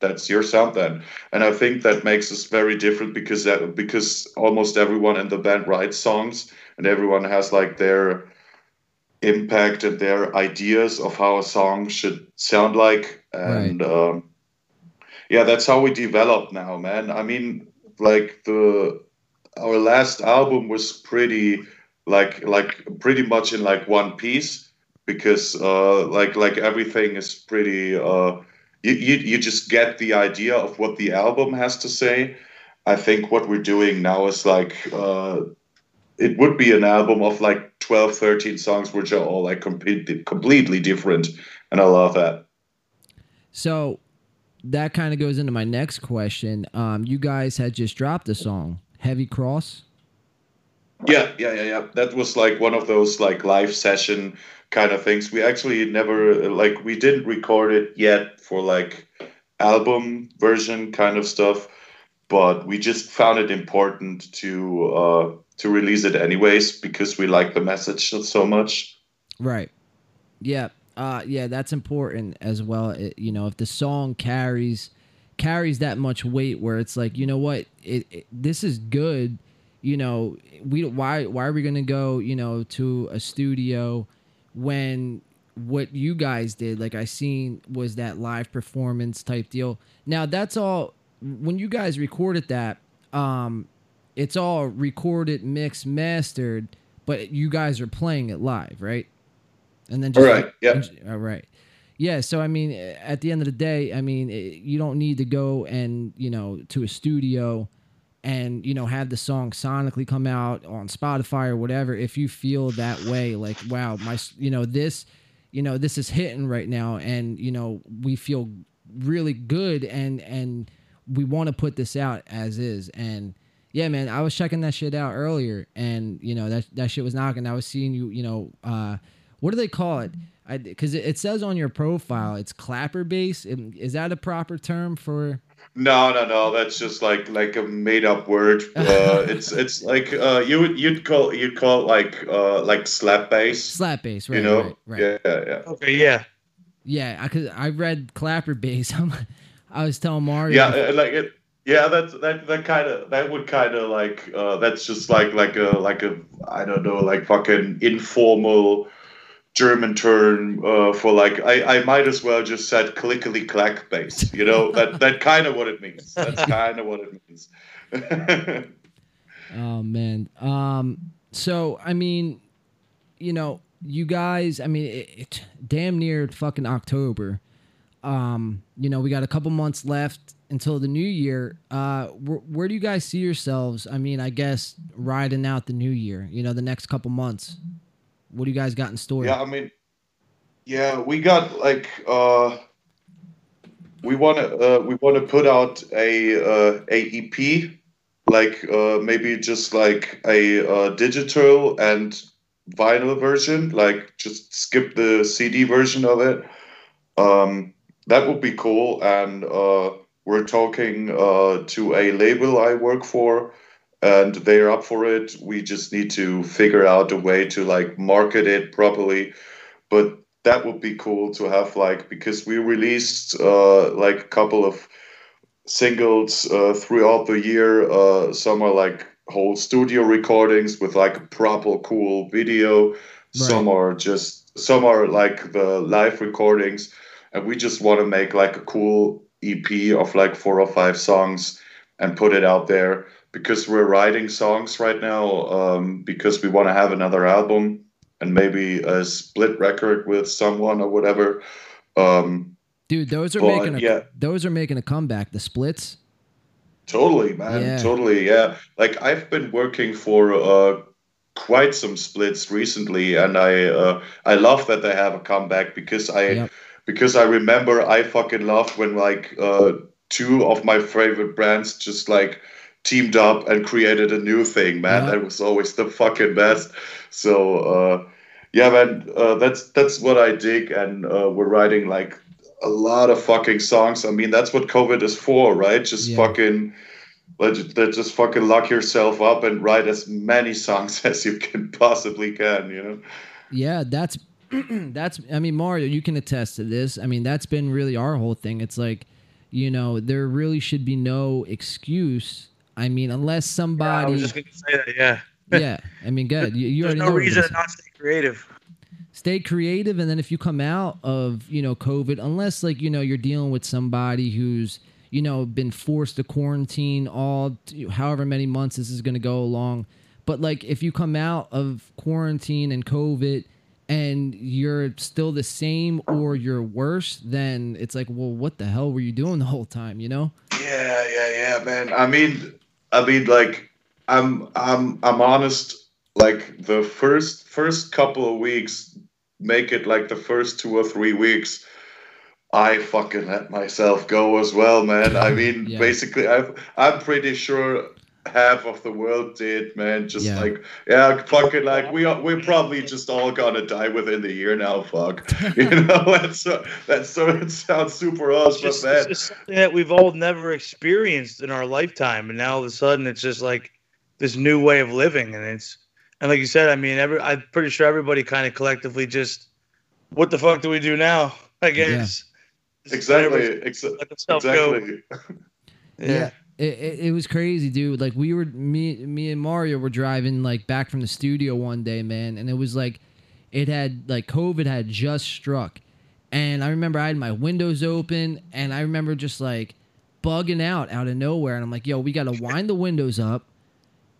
B: that's your sound then. And i think that makes us very different because that because almost everyone in the band writes songs and everyone has like their impact and their ideas of how a song should sound like. And um, yeah that's how we develop now man. I mean like the our last album was pretty like like pretty much in like one piece because uh like like everything is pretty uh you, you you just get the idea of what the album has to say i think what we're doing now is like uh it would be an album of like 12 13 songs which are all like completely completely different and i love that
A: So that kind of goes into my next question. Um, you guys had just dropped a song, Heavy Cross.
B: Yeah, yeah, yeah, yeah. That was like one of those like live session kind of things. We actually never like we didn't record it yet for like album version kind of stuff, but we just found it important to uh to release it anyways because we like the message so much.
A: Right. Yeah. Uh yeah, that's important as well. It, you know, if the song carries carries that much weight where it's like, you know what? It, it this is good you know, we why why are we gonna go, you know, to a studio when what you guys did, like I seen, was that live performance type deal. Now that's all. When you guys recorded that, um, it's all recorded, mixed, mastered, but you guys are playing it live, right? And then
B: just all right, yeah,
A: all right. Yeah, so I mean, at the end of the day, I mean, you don't need to go and you know to a studio and you know have the song sonically come out on Spotify or whatever if you feel that way like wow my you know this you know this is hitting right now and you know we feel really good and and we want to put this out as is. And yeah man I was checking that shit out earlier and you know that that shit was knocking. I was seeing you you know uh what do they call it? Because it, it says on your profile it's clapper bass. Is that a proper term for
B: no, no, no. That's just like like a made up word. Uh, it's it's like uh, you would you'd call you'd call it like uh, like slap bass.
A: Slap bass, right?
B: You know,
A: right, right.
B: yeah, yeah.
C: Okay, yeah,
A: yeah. Because I, I read clapper bass. I was telling Mario.
B: Yeah, uh, like it. Yeah, that's that that kind of that would kind of like uh, that's just like like a like a I don't know like fucking informal German term uh, for like I, I might as well just said clickily clack bass. You know that that kind of what it means. That's kind of what it means.
A: oh man. Um. So I mean, you know, you guys. I mean, it, it damn near fucking October. Um. You know, we got a couple months left until the new year. Uh, where, where do you guys see yourselves? I mean, I guess riding out the new year. You know, the next couple months. What do you guys got in store?
B: Yeah, I mean, yeah, we got like uh, we want to uh, we want to put out a uh, a EP, like uh, maybe just like a uh, digital and vinyl version, like just skip the CD version of it. Um, that would be cool, and uh, we're talking uh, to a label I work for and they're up for it. We just need to figure out a way to like market it properly. But that would be cool to have like because we released uh, like a couple of singles uh, throughout the year. Uh, some are like whole studio recordings with like a proper cool video. Right. Some are just some are like the live recordings, and we just want to make like a cool EP of like four or five songs and put it out there because we're writing songs right now um, because we want to have another album and maybe a split record with someone or whatever. Um,
A: Dude, those are but, making a, yeah. those are making a comeback. The splits.
B: Totally, man. Yeah. Totally, yeah. Like I've been working for uh, quite some splits recently, and I uh, I love that they have a comeback because I yep. because I remember I fucking loved when like uh, two of my favorite brands just like teamed up and created a new thing, man. Yeah. That was always the fucking best. So uh, yeah, man, uh, that's that's what I dig, and uh, we're writing like a lot of fucking songs. I mean, that's what COVID is for, right? Just yeah. fucking. Let, let just fucking lock yourself up and write as many songs as you can possibly can, you know.
A: Yeah, that's that's. I mean, Mario, you can attest to this. I mean, that's been really our whole thing. It's like, you know, there really should be no excuse I mean, unless somebody. Yeah, I
C: was just gonna say that. Yeah.
A: yeah, I mean, good. You, you
C: There's no reason to not stay creative.
A: Stay creative, and then if you come out of you know COVID, unless like you know you're dealing with somebody who's you know been forced to quarantine all however many months this is going to go along, but like if you come out of quarantine and COVID and you're still the same or you're worse, then it's like, well, what the hell were you doing the whole time? You know?
B: Yeah, yeah, yeah, man. I mean, I mean, like, I'm, I'm, I'm honest. Like the first, first couple of weeks, make it like the first two or three weeks. I fucking let myself go as well, man. I mean,
A: Yeah.
B: basically, I've, I'm pretty sure half of the world did, man. Just
A: Yeah.
B: like, yeah, fucking like we are, we're probably just all gonna die within the year now. Fuck, you know. That's so, that's uh, so. It sounds super
C: It's
B: awesome,
C: just,
B: man.
C: it's something that we've all never experienced in our lifetime, and now all of a sudden it's just like this new way of living, and it's and like you said, I mean, every I'm pretty sure everybody kind of collectively just, what the fuck do we do now? I guess Just
B: Exactly, ex-
C: Let themselves go.
B: exactly.
C: Yeah.
A: It, it, it was crazy, dude. Like we were me me and Mario were driving like back from the studio one day, man, and it was like it had like COVID had just struck. And I remember I had my windows open and I remember just like bugging out out of nowhere and I'm like, "Yo, we got to wind the windows up.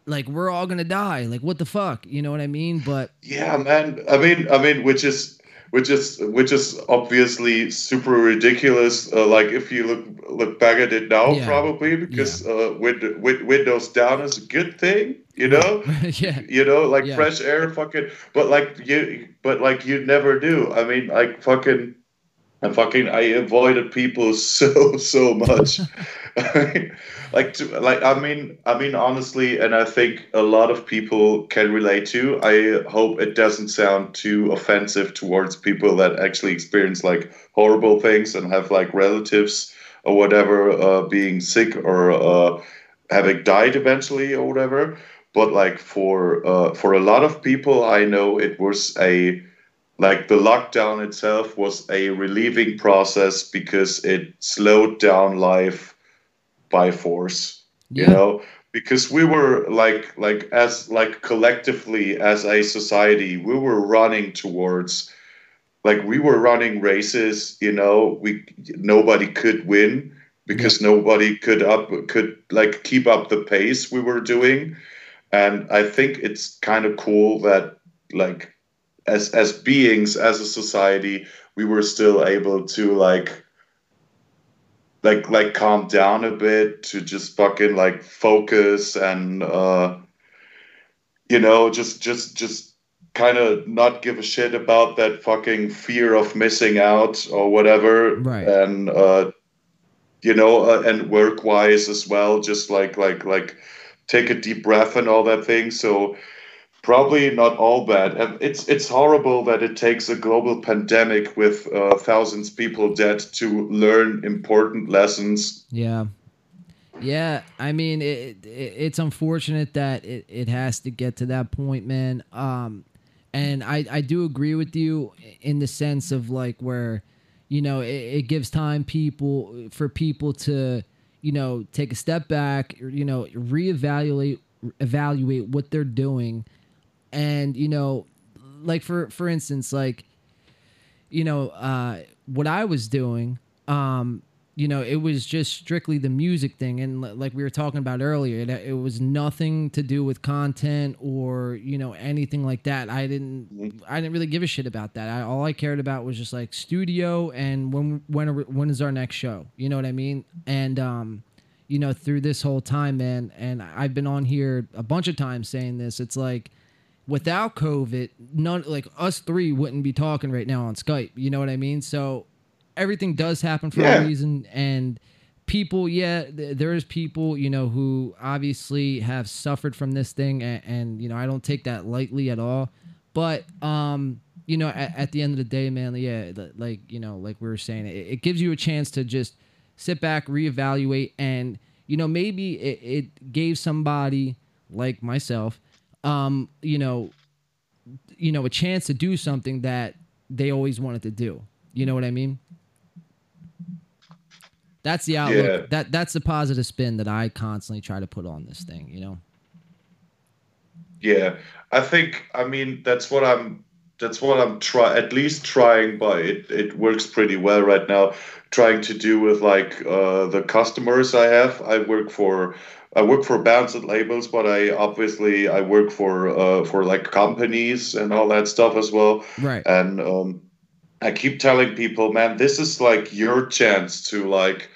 A: Like we're all going to die. Like what the fuck?" You know what I mean? But
B: Yeah, man. I mean, I mean, which is which is which is obviously super ridiculous. Uh, like if you look look back at it now,
A: Yeah.
B: probably because uh, wid- wid- windows down is a good thing, you know.
A: yeah.
B: You know, like
A: Yeah.
B: fresh air, fucking. But like you, but like you never do. I mean, like fucking, I fucking, I avoided people so so much. like to, like I mean I mean honestly, and I think a lot of people can relate to. I hope it doesn't sound too offensive towards people that actually experience like horrible things and have like relatives or whatever uh, being sick or uh, having died eventually or whatever. But like for uh, for a lot of people, I know it was a like the lockdown itself was a relieving process because it slowed down life by force you know? Because we were like like as like collectively as a society we were running towards like we were running races you know? We nobody could win because nobody could up could like keep up the pace we were doing. And i think it's kind of cool that like as as beings as a society we were still able to like like like calm down a bit to just fucking like focus and uh you know just just just kind of not give a shit about that fucking fear of missing out or whatever
A: Right.
B: and uh you know uh, and work wise as well just like like like take a deep breath and all that thing so probably not all bad it's it's horrible that it takes a global pandemic with uh, thousands of people dead to learn important lessons
A: Yeah. Yeah, I mean it, it it's unfortunate that it, it has to get to that point, man. Um and I I do agree with you in the sense of like where you know, it, it gives time people for people to you know, take a step back, you know, reevaluate evaluate what they're doing and you know, like for for instance, like you know, uh, what I was doing, um, you know, it was just strictly the music thing, and li- like we were talking about earlier, it, it was nothing to do with content or you know anything like that. I didn't, I didn't really give a shit about that. I, all I cared about was just like studio and when when when is our next show? You know what I mean? And um, you know, through this whole time, man, and I've been on here a bunch of times saying this. It's like without COVID, none like us three wouldn't be talking right now on Skype. You know what I mean? So everything does happen for
B: Yeah.
A: a reason, and people, yeah, th- there is people, you know, who obviously have suffered from this thing, and, and you know, I don't take that lightly at all. But um, you know, at, at the end of the day, man, yeah, li- like you know, like we were saying, it, it gives you a chance to just sit back, reevaluate, and you know, maybe it, it gave somebody like myself um, you know, you know, a chance to do something that they always wanted to do. You know what I mean? That's the outlook.
B: Yeah.
A: That that's the positive spin that I constantly try to put on this thing. You know?
B: Yeah, I think I mean that's what I'm that's what I'm try at least trying but it it works pretty well right now trying to do with like uh, the customers I have. I work for I work for bands and labels, but I obviously I work for uh, for like companies and all that stuff as well.
A: Right.
B: And um, I keep telling people, man, this is like your chance to like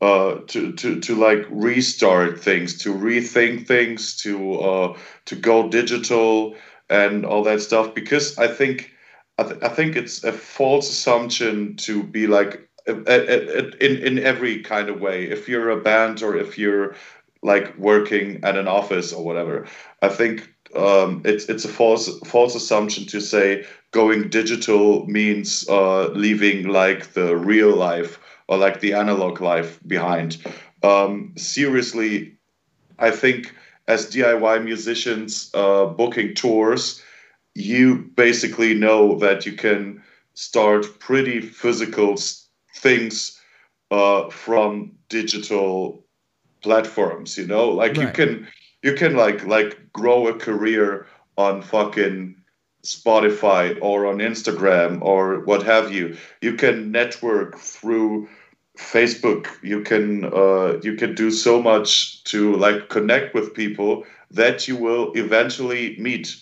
B: uh, to, to, to like restart things, to rethink things, to uh, to go digital and all that stuff. Because I think I, th- I think it's a false assumption to be like in in every kind of way. If you're a band or if you're like working at an office or whatever, I think um, it's it's a false false assumption to say going digital means uh, leaving like the real life or like the analog life behind. Um, seriously, I think as DIY musicians uh, booking tours, you basically know that you can start pretty physical things uh, from digital platforms. You know, like right. you can you can like like grow a career on fucking Spotify or on Instagram or what have you. You can network through Facebook. You can uh, you can do so much to like connect with people that you will eventually meet,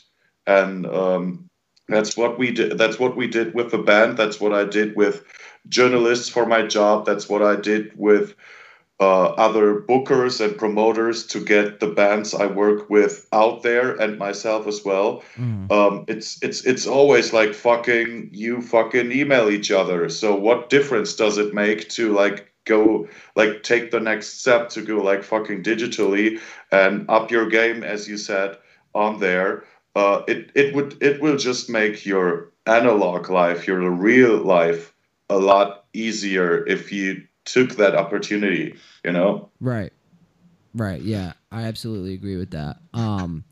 B: and um, that's what we did. That's what we did with the band. That's what I did with journalists for my job. That's what I did with uh, other bookers and promoters to get the bands I work with out there and myself as well. Mm. Um, it's it's it's always like fucking you fucking email each other. So what difference does it make to like go like take the next step to go like fucking digitally and up your game as you said on there? Uh, it it would it will just make your analog life, your real life, a lot easier if you took that opportunity, you know?
A: Right. Right. Yeah. I absolutely agree with that. Um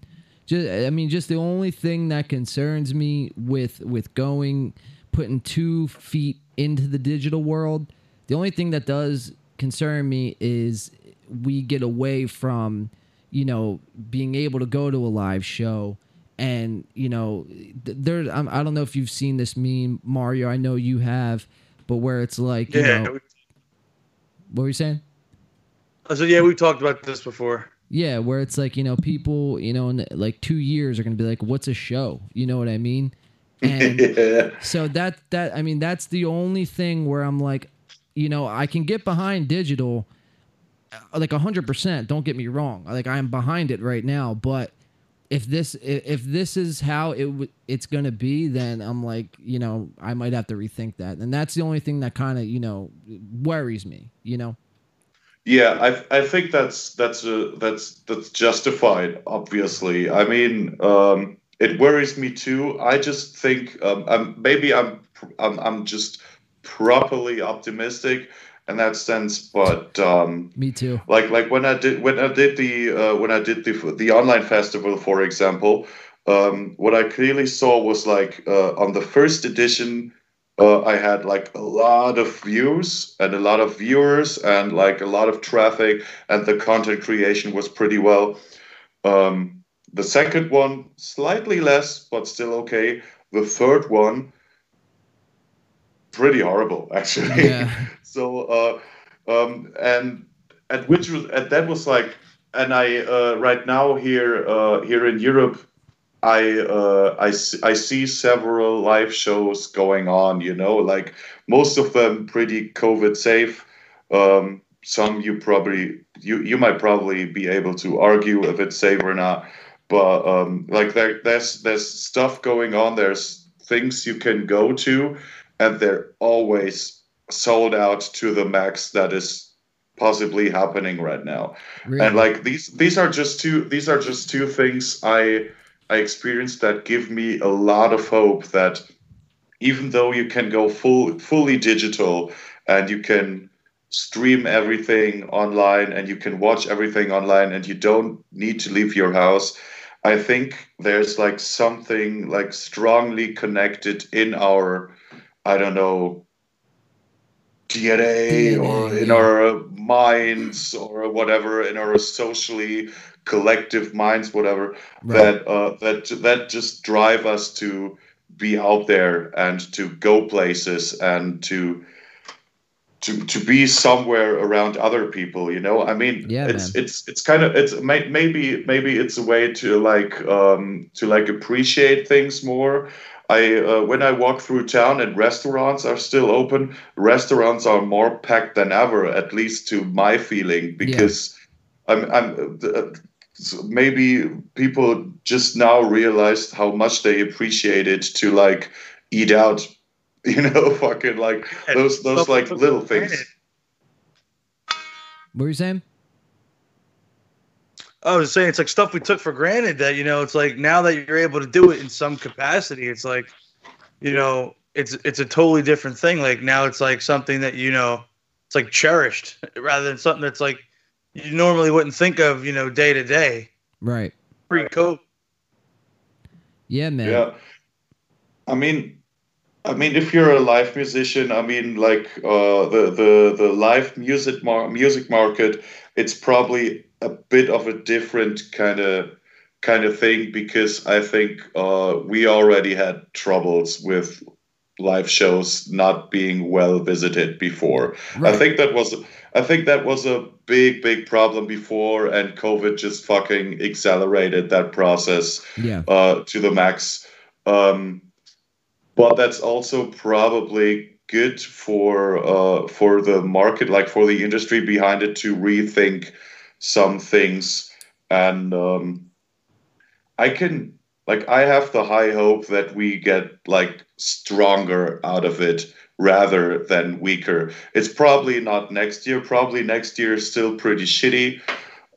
A: just I mean just the only thing that concerns me with with going putting two feet into the digital world, the only thing that does concern me is we get away from, you know, being able to go to a live show and you know there I don't know if you've seen this meme Mario I know you have but where it's like you yeah, know what were you saying?
C: I said, yeah, we talked about this before.
A: Yeah, where it's like you know people you know in like two years are gonna be like, what's a show? You know what I mean? And yeah. so that that I mean that's the only thing where I'm like, you know, I can get behind digital, uh, like hundred percent. Don't get me wrong. Like I'm behind it right now, but if this if this is how it it's gonna be, then I'm like, you know, I might have to rethink that, and that's the only thing that kind of you know worries me, you know.
B: Yeah, I I think that's that's a, that's that's justified. Obviously, I mean, um, it worries me too. I just think um, I'm, maybe I'm I'm I'm just properly optimistic in that sense. But um,
A: me too.
B: Like like when I did when I did the uh, when I did the the online festival, for example, um, what I clearly saw was like uh, on the first edition. Uh, I had like a lot of views and a lot of viewers and like a lot of traffic, and the content creation was pretty well. Um, the second one, slightly less, but still okay. The third one, pretty horrible, actually. Yeah. So uh, um, and at which was at that was like and I uh, right now here uh, here in Europe I uh, I I see several live shows going on. You know, like most of them pretty COVID safe. Um, some you probably you you might probably be able to argue if it's safe or not. But um, like there, there's there's stuff going on. There's things you can go to, and they're always sold out to the max that is possibly happening right now really? and like these these are just two these are just two things i i experienced that give me a lot of hope that even though you can go full fully digital and you can stream everything online and you can watch everything online and you don't need to leave your house i think there's like something like strongly connected in our i don't know DNA or in our minds or whatever, in our socially collective minds, whatever, right. that uh, that that just drive us to be out there and to go places and to to to be somewhere around other people you know i mean yeah, it's man. it's it's kind of it's maybe maybe it's a way to like um to like appreciate things more I uh, when I walk through town and restaurants are still open, restaurants are more packed than ever, at least to my feeling, because yeah. I'm, I'm uh, maybe people just now realized how much they appreciate it to like eat out You know, fucking like those those like little things.
A: What were you saying?
C: I was saying it's like stuff we took for granted that you know it's like now that you're able to do it in some capacity, it's like you know it's it's a totally different thing. Like now it's like something that you know it's like cherished rather than something that's like you normally wouldn't think of you know day to day
A: Right.
C: pre COVID.
A: Yeah, man.
B: Yeah. I mean, I mean, if you're a live musician, I mean, like uh, the the the live music mar- music market, it's probably a bit of a different kind of kind of thing because I think uh, we already had troubles with live shows not being well visited before.
A: Right.
B: I think that was I think that was a big big problem before, and COVID just fucking accelerated that process
A: yeah.
B: uh, to the max. Um, but that's also probably good for uh, for the market, like for the industry behind it, to rethink some things. And um, I can like I have the high hope that we get like stronger out of it rather than weaker. It's probably not next year. Probably next year is still pretty shitty.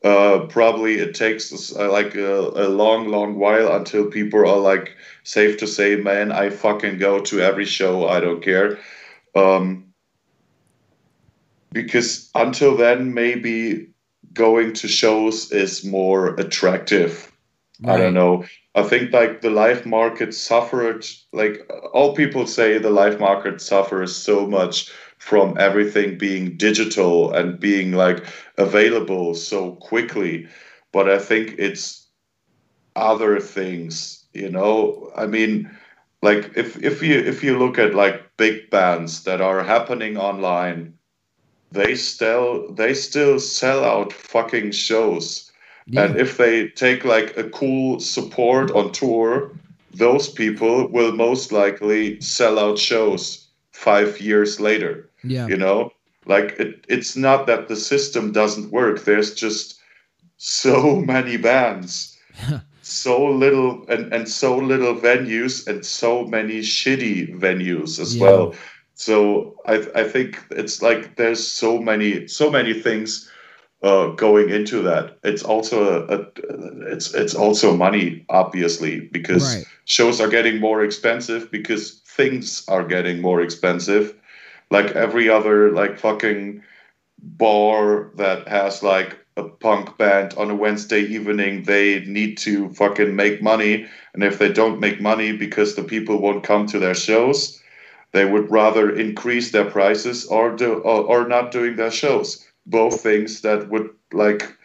B: Uh, probably it takes uh, like a, a long, long while until people are like safe to say, man, I fucking go to every show. I don't care. Um, because until then, maybe going to shows is more attractive. I don't know. I think like the live market suffered, like all people say, the live market suffers so much from everything being digital and being like available so quickly. But I think it's other things, you know. I mean, like if if you if you look at like big bands that are happening online, they still they still sell out fucking shows.
A: Yeah.
B: And if they take like a cool support on tour, those people will most likely sell out shows five years later.
A: yeah.
B: You know, like it, it's not that the system doesn't work. There's just so many bands, so little and, and so little venues and so many shitty venues as
A: Yeah.
B: well. So I I think it's like there's so many so many things uh, going into that. It's also a, a it's it's also money, obviously, because
A: Right.
B: shows are getting more expensive because things are getting more expensive. Like every other like fucking bar that has like a punk band on a Wednesday evening, they need to fucking make money. And if they don't make money because the people won't come to their shows, they would rather increase their prices or do or, or not doing their shows. Both things that would like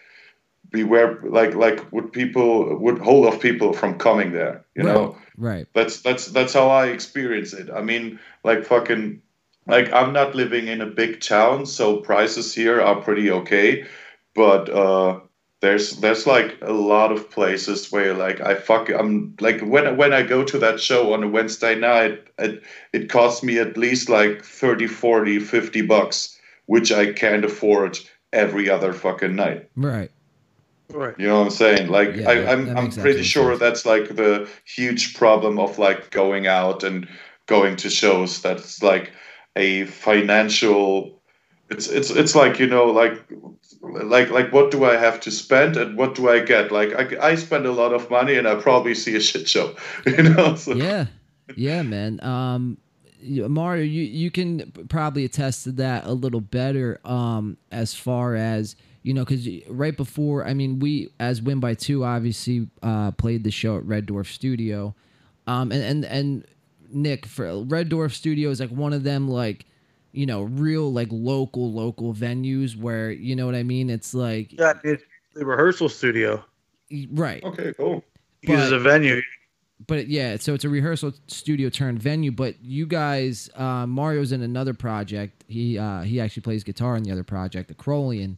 B: beware like like would people would hold off people from coming there, you
A: Right.
B: know?
A: Right.
B: That's that's that's how I experience it. I mean, like fucking like I'm not living in a big town, so prices here are pretty okay. But uh there's there's like a lot of places where like I fuck I'm like when when I go to that show on a Wednesday night, it it costs me at least like 30, 40, 50 bucks, which I can't afford every other fucking night.
A: Right.
C: Right.
B: You know what I'm saying? Like
A: Yeah,
B: I,
A: that-
B: I'm I'm pretty
A: absolute
B: sure that's like the huge problem of like going out and going to shows. That's like a financial. It's it's it's like you know like like like what do I have to spend and what do I get? Like I, I spend a lot of money and I probably see a shit show. You know. So,
A: yeah yeah man um mario you you can probably attest to that a little better um as far as you know because right before i mean we as win by two obviously uh played the show at red dwarf studio um and and and nick for red dwarf studio is like one of them like you know real like local local venues where you know what i mean it's like
C: Yeah, it's the rehearsal studio.
A: right
B: Okay. Cool.
C: Uses a venue.
A: but yeah, so it's a rehearsal studio turned venue. But you guys, uh, Mario's in another project. He uh, he actually plays guitar in the other project, the Crolian,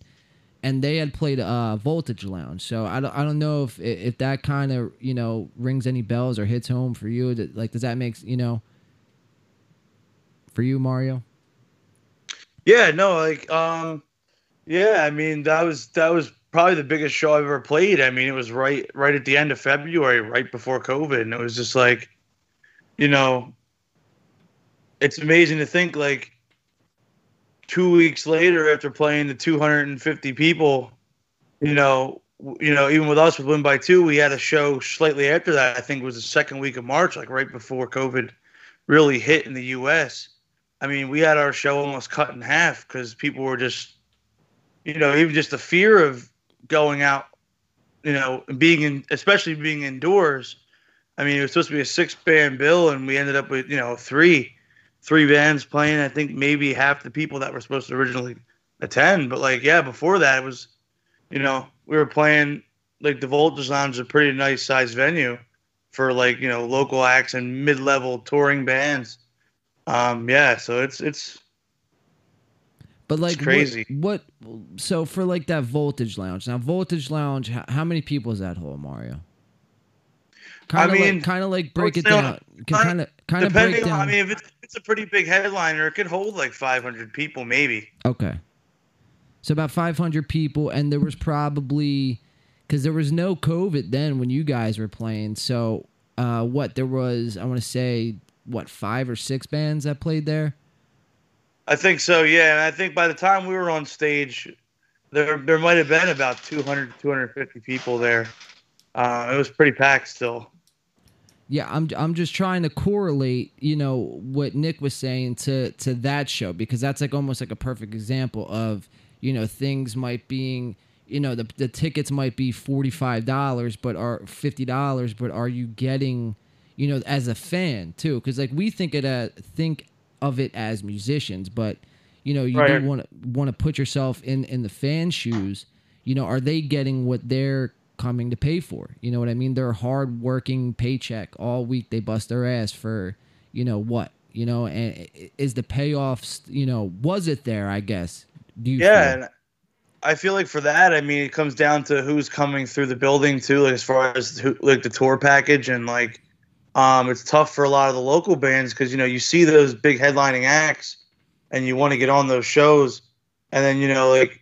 A: and they had played uh, Voltage Lounge. So I don't I don't know if if that kind of you know rings any bells or hits home for you. That- Like, does that make you know for you, Mario?
C: Yeah, no, like um yeah, I mean that was that was probably the biggest show I've ever played. I mean, it was right right at the end of February, right before COVID, and it was just like you know it's amazing to think like two weeks later after playing the 250 people, you know, you know, even with us with Win by Two, we had a show slightly after that. I think it was the second week of March, like right before COVID really hit in the U.S. I mean, we had our show almost cut in half because people were just, you know, even just the fear of going out, you know, being in, especially being indoors. I mean, it was supposed to be a six band bill, and we ended up with you know three, three bands playing. I think maybe half the people that were supposed to originally attend. But like, yeah, before that it was, you know, we were playing like the Voltage Lounge, is a pretty nice sized venue for like you know local acts and mid level touring bands. Um, yeah, so it's it's.
A: But like
C: it's crazy.
A: What, what? So for like that Voltage Lounge now, Voltage Lounge, how, how many people is that whole Mario? Kind of
C: I mean,
A: like, kind of like break it down. Kind of, kind of
C: Depending
A: break
C: on,
A: down.
C: I mean, if it's, if it's a pretty big headliner, it could hold like 500 people, maybe.
A: Okay. So about 500 people, and there was probably because there was no COVID then when you guys were playing. So uh, what there was, I want to say what five or six bands that played there.
C: I think so, yeah. And I think by the time we were on stage, there there might have been about 200, 250 people there. Uh, it was pretty packed still.
A: Yeah, I'm I'm just trying to correlate, you know, what Nick was saying to to that show because that's like almost like a perfect example of, you know, things might being, you know, the the tickets might be $45 but are $50 but are you getting, you know, as a fan too cuz like we think it uh, think of it as musicians, but you know, you
C: Right.
A: do want to want to put yourself in in the fan shoes. You know, are they getting what they're coming to pay for? You know what I mean? They're hard working paycheck all week. They bust their ass for, you know what? You know, and is the payoff? You know, was it there? I guess. Do you?
C: Yeah,
A: feel?
C: I feel like for that, I mean, it comes down to who's coming through the building too, like as far as who, like the tour package and like, um, it's tough for a lot of the local bands because you know you see those big headlining acts, and you want to get on those shows, and then you know like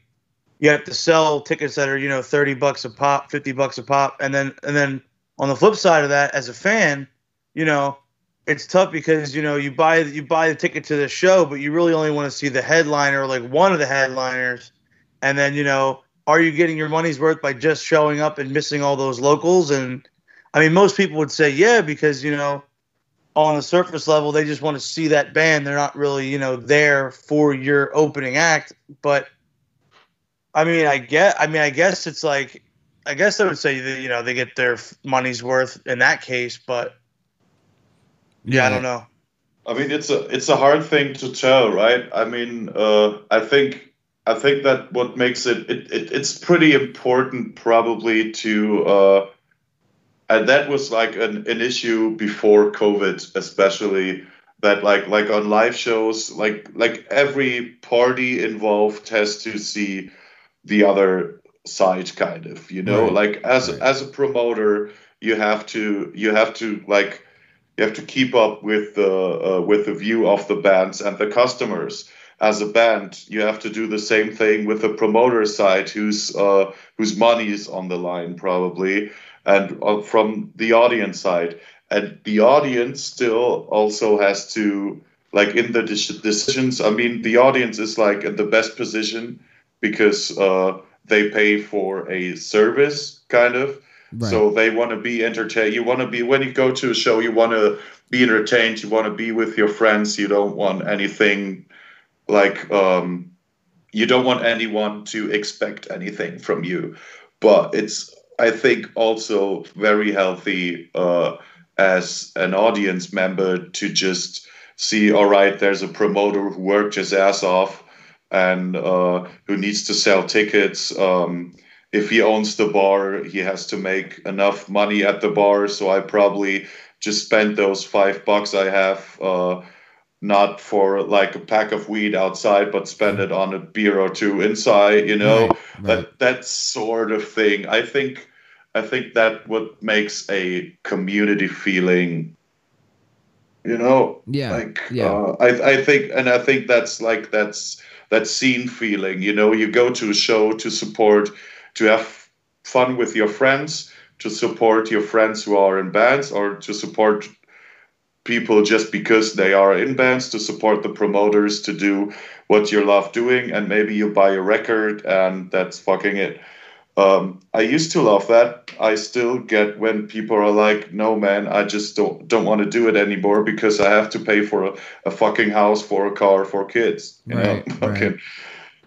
C: you have to sell tickets that are you know thirty bucks a pop, fifty bucks a pop, and then and then on the flip side of that, as a fan, you know. It's tough because you know you buy you buy the ticket to the show, but you really only want to see the headliner, like one of the headliners, and then, you know, are you getting your money's worth by just showing up and missing all those locals? And I mean, most people would say, yeah, because, you know, on the surface level, they just want to see that band. They're not really, you know, there for your opening act. But I mean, I get, I mean, I guess it's like, I guess I would say that, you know, they get their money's worth in that case. But yeah, I don't know.
B: I mean, it's a it's a hard thing to tell, right? I mean, uh, I think I think that what makes it, it, it it's pretty important probably to uh, and that was like an, an issue before COVID, especially that like like on live shows, like like every party involved has to see the other side, kind of, you know,
A: Right.
B: like as
A: Right.
B: as a promoter, you have to you have to like you have to keep up with the uh, with the view of the bands and the customers as a band you have to do the same thing with the promoter side whose uh, whose money is on the line probably and uh, from the audience side and the audience still also has to like in the dec- decisions i mean the audience is like in the best position because uh, they pay for a service kind of
A: Right.
B: so they want to be entertained. You want to be when you go to a show, you want to be entertained. You want to be with your friends. You don't want anything like um, you don't want anyone to expect anything from you. But it's I think also very healthy uh, as an audience member to just see. All right, there's a promoter who worked his ass off and uh, who needs to sell tickets. Um, if he owns the bar, he has to make enough money at the bar. So I probably just spend those five bucks I have, uh, not for like a pack of weed outside, but spend it on a beer or two inside. You know,
A: Right, right.
B: that that sort of thing. I think, I think that what makes a community feeling. You know,
A: Yeah,
B: like
A: yeah.
B: uh, I, I think, and I think that's like that's that scene feeling. You know, you go to a show to support to have fun with your friends, to support your friends who are in bands, or to support people just because they are in bands to support the promoters to do what you love doing, and maybe you buy a record and that's fucking it. Um, I used to love that. I still get when people are like, "No, man, I just don't don't want to do it anymore because I have to pay for a, a fucking house, for a car, for kids." You
A: Right,
B: know,
A: right.
B: fucking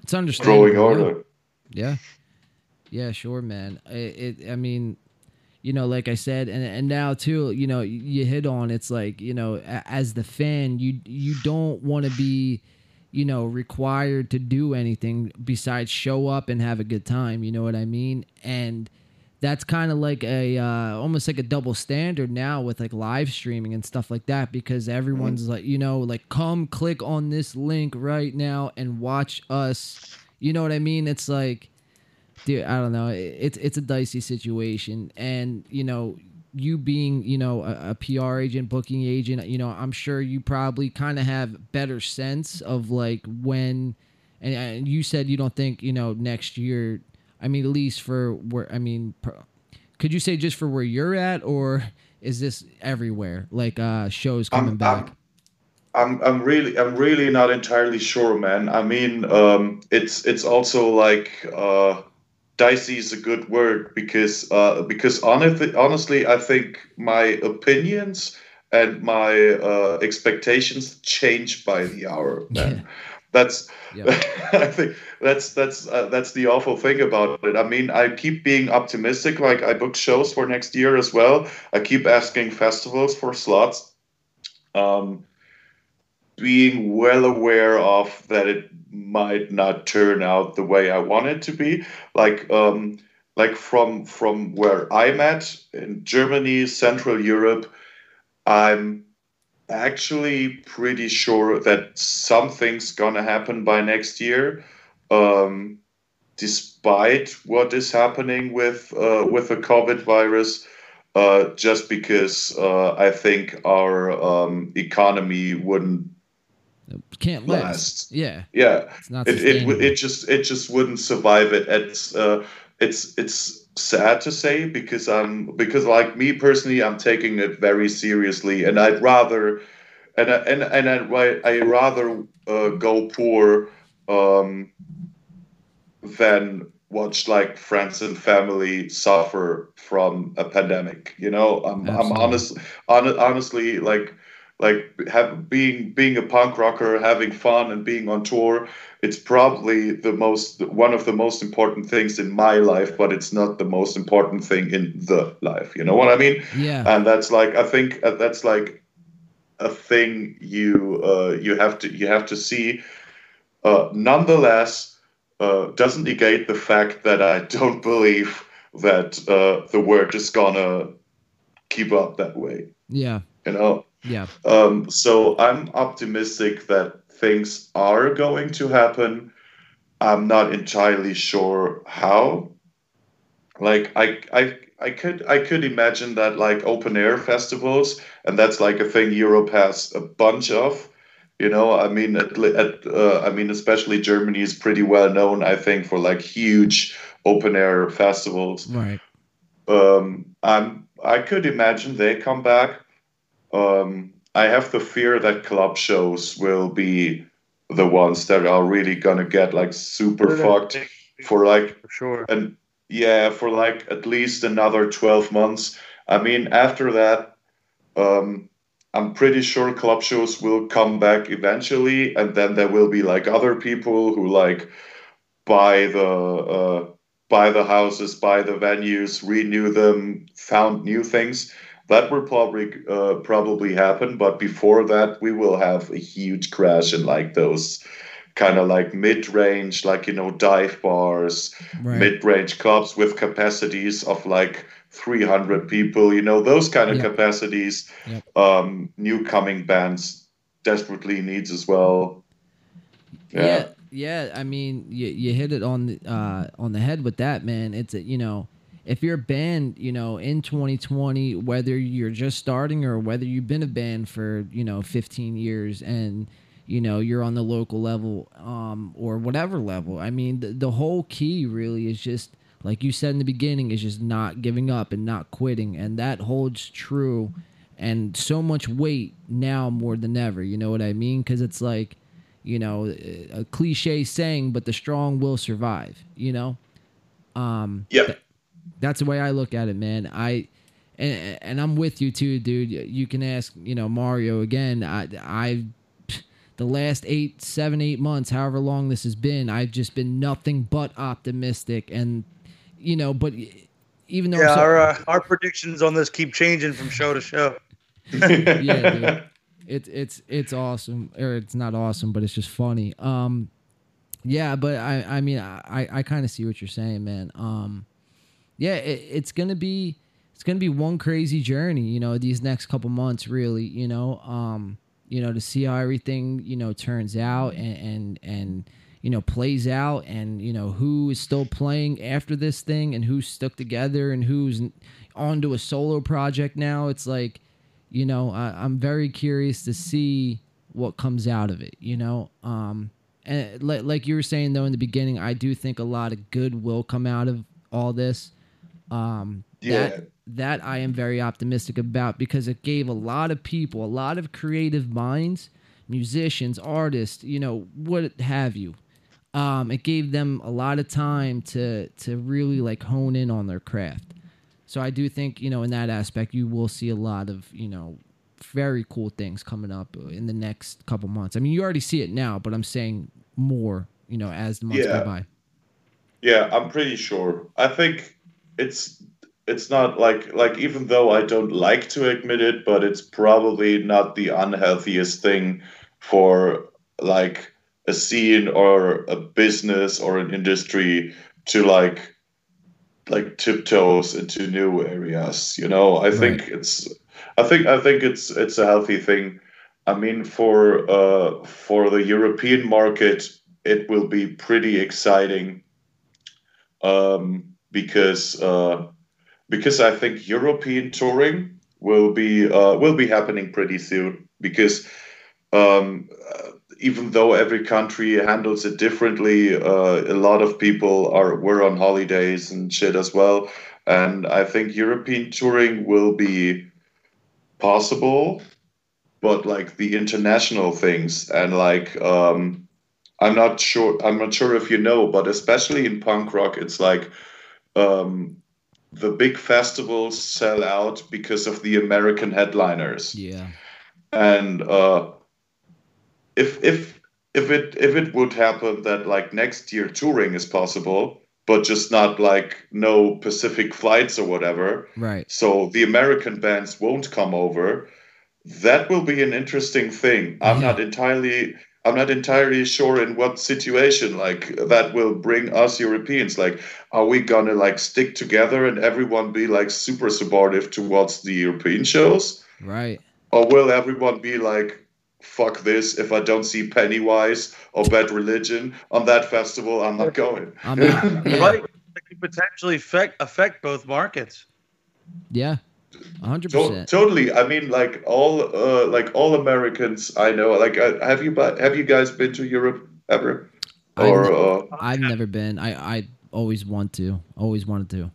A: It's understandable.
B: growing
A: yeah.
B: older.
A: Yeah. Yeah, sure, man. It, it I mean, you know, like I said, and and now too, you know, you hit on it's like, you know, as the fan, you you don't want to be, you know, required to do anything besides show up and have a good time, you know what I mean? And that's kind of like a uh, almost like a double standard now with like live streaming and stuff like that because everyone's like you know like come click on this link right now and watch us. You know what i mean? It's like dude i don't know. It- it's it's a dicey situation. And you know you being you know a, a pr agent booking agent you know i'm sure you probably kind of have better sense of like when and, and you said you don't think you know next year i mean at least for where i mean could you say just for where you're at or is this everywhere like uh shows coming
B: I'm,
A: back
B: I'm, I'm I'm really I'm really not entirely sure, man. I mean, um, it's it's also like uh, dicey is a good word because uh, because honestly, honestly, I think my opinions and my uh, expectations change by the hour.
A: Yeah.
B: That's
A: Yeah.
B: I think that's that's uh, that's the awful thing about it. I mean, I keep being optimistic. Like I book shows for next year as well. I keep asking festivals for slots. Um, being well aware of that it might not turn out the way I want it to be. Like um, like from from where I'm at in Germany, Central Europe, I'm actually pretty sure that something's gonna happen by next year. Um, despite what is happening with uh, with the COVID virus, uh, just because uh, I think our um, economy wouldn't
A: can't last
B: last.
A: yeah
B: Yeah,
A: it's not
B: it, it it just it just wouldn't survive it. It's uh, it's it's sad to say because I'm because like me personally, I'm taking it very seriously, and I'd rather and I- and and I I rather uh, go poor um, than watch like friends and family suffer from a pandemic. You know, I'm I'm
A: Absolutely.
B: honest hon- honestly like like have being being a punk rocker having fun and being on tour it's probably the most one of the most important things in my life but it's not the most important thing in the life you know what i mean?
A: Yeah.
B: And that's like i think uh, that's like a thing you uh, you have to you have to see. Uh, nonetheless uh, doesn't negate the fact that i don't believe that uh, the world is gonna keep up that way.
A: Yeah.
B: You know
A: yeah
B: um, so I'm optimistic that things are going to happen. I'm not entirely sure how. Like I, I, I could I could imagine that like open air festivals, and that's like a thing Europe has a bunch of. You know, I mean, at, at uh, I mean, especially Germany is pretty well known, I think, for like huge open air festivals
A: right
B: um, I'm, I could imagine they come back. Um, I have the fear that club shows will be the ones that are really gonna get like super fucked for like
C: for sure.
B: and yeah for like at least another 12 months i mean after that um i'm pretty sure club shows will come back eventually and then there will be like other people who like buy the uh buy the houses buy the venues renew them found new things that will probably uh, probably happen but before that we will have a huge crash in like those kind of like mid-range like you know dive bars
A: right
B: mid-range clubs with capacities of like 300 people you know those kind of
A: Yep.
B: capacities
A: Yep.
B: um new coming bands desperately needs as well
A: yeah. yeah i mean you, you hit it on the uh on the head with that man it's a, you know if you're a band you know in 2020 whether you're just starting or whether you've been a band for you know 15 years and you know you're on the local level um or whatever level i mean the, the whole key really is just like you said in the beginning is just not giving up and not quitting and that holds true and so much weight now more than ever. You know what I mean? Because it's like, you know, a cliche saying, but the strong will survive. You know. Um,
B: yeah.
A: Th- that's the way I look at it, man. I and, and I'm with you too, dude. You can ask, you know, Mario again. I I the last eight, seven, eight months, however long this has been, I've just been nothing but optimistic, and you know, but even though
C: yeah,
A: so,
C: our uh, our predictions on this keep changing from show to show.
A: yeah, dude. It's it's it's awesome, or it's not awesome, but it's just funny. Um, yeah, but I I mean I I kind of see what you're saying, man. Um, yeah, it, it's gonna be it's gonna be one crazy journey, you know, these next couple months, really, you know. Um, you know, to see how everything, you know, turns out and and, and you know, plays out and, you know, who is still playing after this thing and who's stuck together and who's onto a solo project now. It's like, you know, I, I'm very curious to see what comes out of it, you know. Um, and like you were saying though in the beginning, I do think a lot of good will come out of all this. Um,
B: yeah.
A: That, that I am very optimistic about because it gave a lot of people, a lot of creative minds, musicians, artists, you know, what have you. Um, it gave them a lot of time to to really like hone in on their craft. So I do think you know in that aspect you will see a lot of you know very cool things coming up in the next couple months. I mean you already see it now, but I'm saying more you know as the months
B: yeah.
A: go by.
B: Yeah, I'm pretty sure. I think it's it's not like like even though I don't like to admit it, but it's probably not the unhealthiest thing for like a scene or a business or an industry to like like tiptoes into new areas. You know, I think it's I think I think it's it's a healthy thing. I mean, for uh, for the European market, it will be pretty exciting um, because. Uh, because I think European touring will be uh, will be happening pretty soon. Because um, uh, even though every country handles it differently, uh, a lot of people are were on holidays and shit as well. And I think European touring will be possible, but like the international things and like um, I'm not sure. I'm not sure if you know, but especially in punk rock, it's like. Um, the big festivals sell out because of the American headliners.
A: Yeah.
B: And uh, if if if it if it would happen that like next year touring is possible, but just not like no Pacific flights or whatever.
A: Right.
B: So the American bands won't come over. That will be an interesting thing. I'm yeah. not entirely I'm not entirely sure in what situation like that will bring us Europeans. Like, are we gonna like stick together and everyone be like super supportive towards the European shows?
A: Right.
B: Or will everyone be like, fuck this, if I don't see Pennywise or Bad Religion on that festival, I'm not going.
A: I'm not, yeah.
C: Right. It could potentially affect affect both markets.
A: Yeah hundred
B: to-
A: percent.
B: Totally. I mean, like all, uh, like all Americans I know. Like, uh, have you, have you guys been to Europe ever? Or
A: I've,
B: uh,
A: I've never been. I, I always want to. Always wanted to.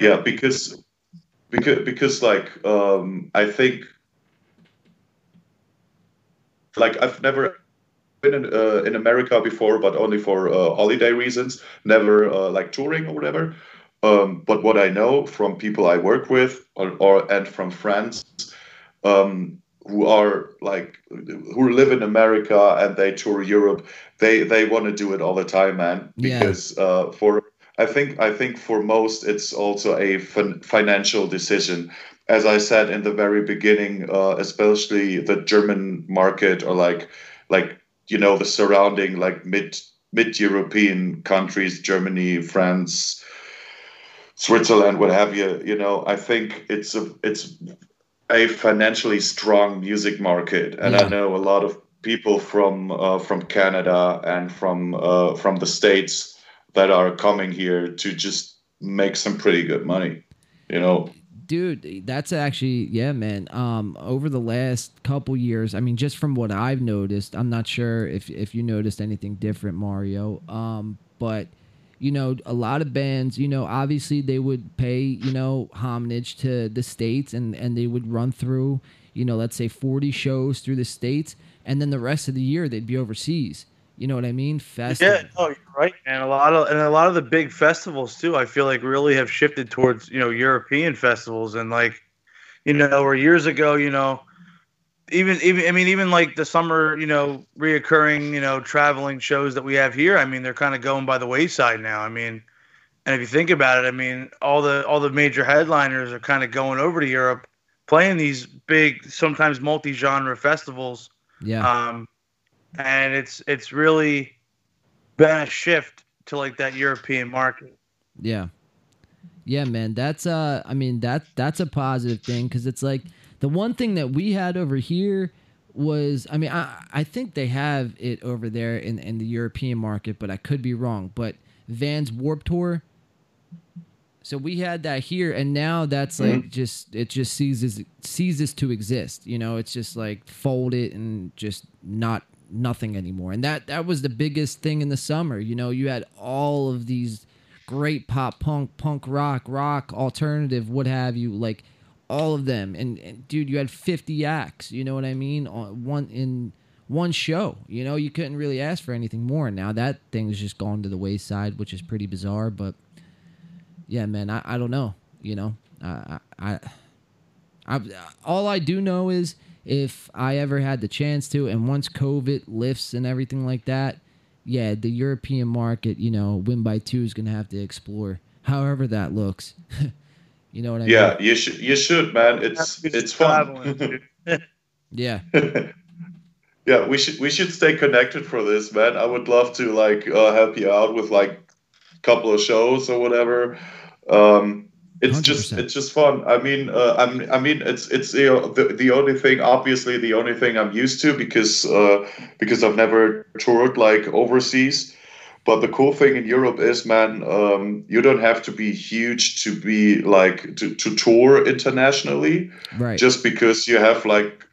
B: Yeah, because, because, because, like, um, I think, like, I've never been in, uh, in America before, but only for uh, holiday reasons. Never uh, like touring or whatever. Um, but what I know from people I work with, or, or and from friends um, who are like who live in America and they tour Europe, they they want to do it all the time, man. Because yeah. uh, for I think I think for most it's also a fin- financial decision. As I said in the very beginning, uh, especially the German market or like like you know the surrounding like mid mid European countries, Germany, France. Switzerland, what have you. You know, I think it's a it's a financially strong music market, and yeah. I know a lot of people from uh, from Canada and from uh, from the states that are coming here to just make some pretty good money. You know,
A: dude that's actually yeah man um over the last couple years i mean just from what i've noticed i'm not sure if if you noticed anything different mario um but you know, a lot of bands, you know, obviously they would pay, you know, homage to the states and and they would run through, you know, let's say 40 shows through the states and then the rest of the year they'd be overseas. You know what I mean? Festival.
C: Yeah, no, you're right, and a lot of and a lot of the big festivals too. I feel like really have shifted towards you know European festivals and like, you know, where years ago, you know, even even I mean even like the summer, you know, reoccurring, you know, traveling shows that we have here. I mean, they're kind of going by the wayside now. I mean, and if you think about it, I mean, all the all the major headliners are kind of going over to Europe, playing these big, sometimes multi-genre festivals.
A: Yeah.
C: Um, and it's it's really been a shift to like that European market.
A: Yeah. Yeah, man. That's uh I mean that that's a positive thing cuz it's like the one thing that we had over here was I mean I I think they have it over there in in the European market, but I could be wrong, but Vans Warped Tour so we had that here and now that's like
B: Mhm.
A: just it just ceases ceases to exist. You know, it's just like folded and just not nothing anymore. And that that was the biggest thing in the summer. You know, you had all of these great pop punk, punk rock, rock, alternative, what have you, like all of them. And, and dude, you had 50 acts, you know what I mean? On one in one show. You know, you couldn't really ask for anything more. Now that thing's just gone to the wayside, which is pretty bizarre, but yeah, man, I, I don't know, you know. I I I all I do know is if I ever had the chance to, and once COVID lifts and everything like that, yeah, the European market, you know, win by two is gonna have to explore, however that looks. you know what I
B: Yeah,
A: mean?
B: you should you should, man. It's
C: Have to be
B: it's fun.
A: Yeah,
B: yeah, we should we should stay connected for this, man. I would love to like uh, help you out with like a couple of shows or whatever. Um, it's just
A: 100%.
B: it's just fun. I mean, uh, I'm, I mean, it's it's you know, the the only thing, obviously, the only thing I'm used to because uh, because I've never toured like overseas. But the cool thing in Europe is, man, um, you don't have to be huge to be like to, to tour internationally
A: right.
B: just because you have like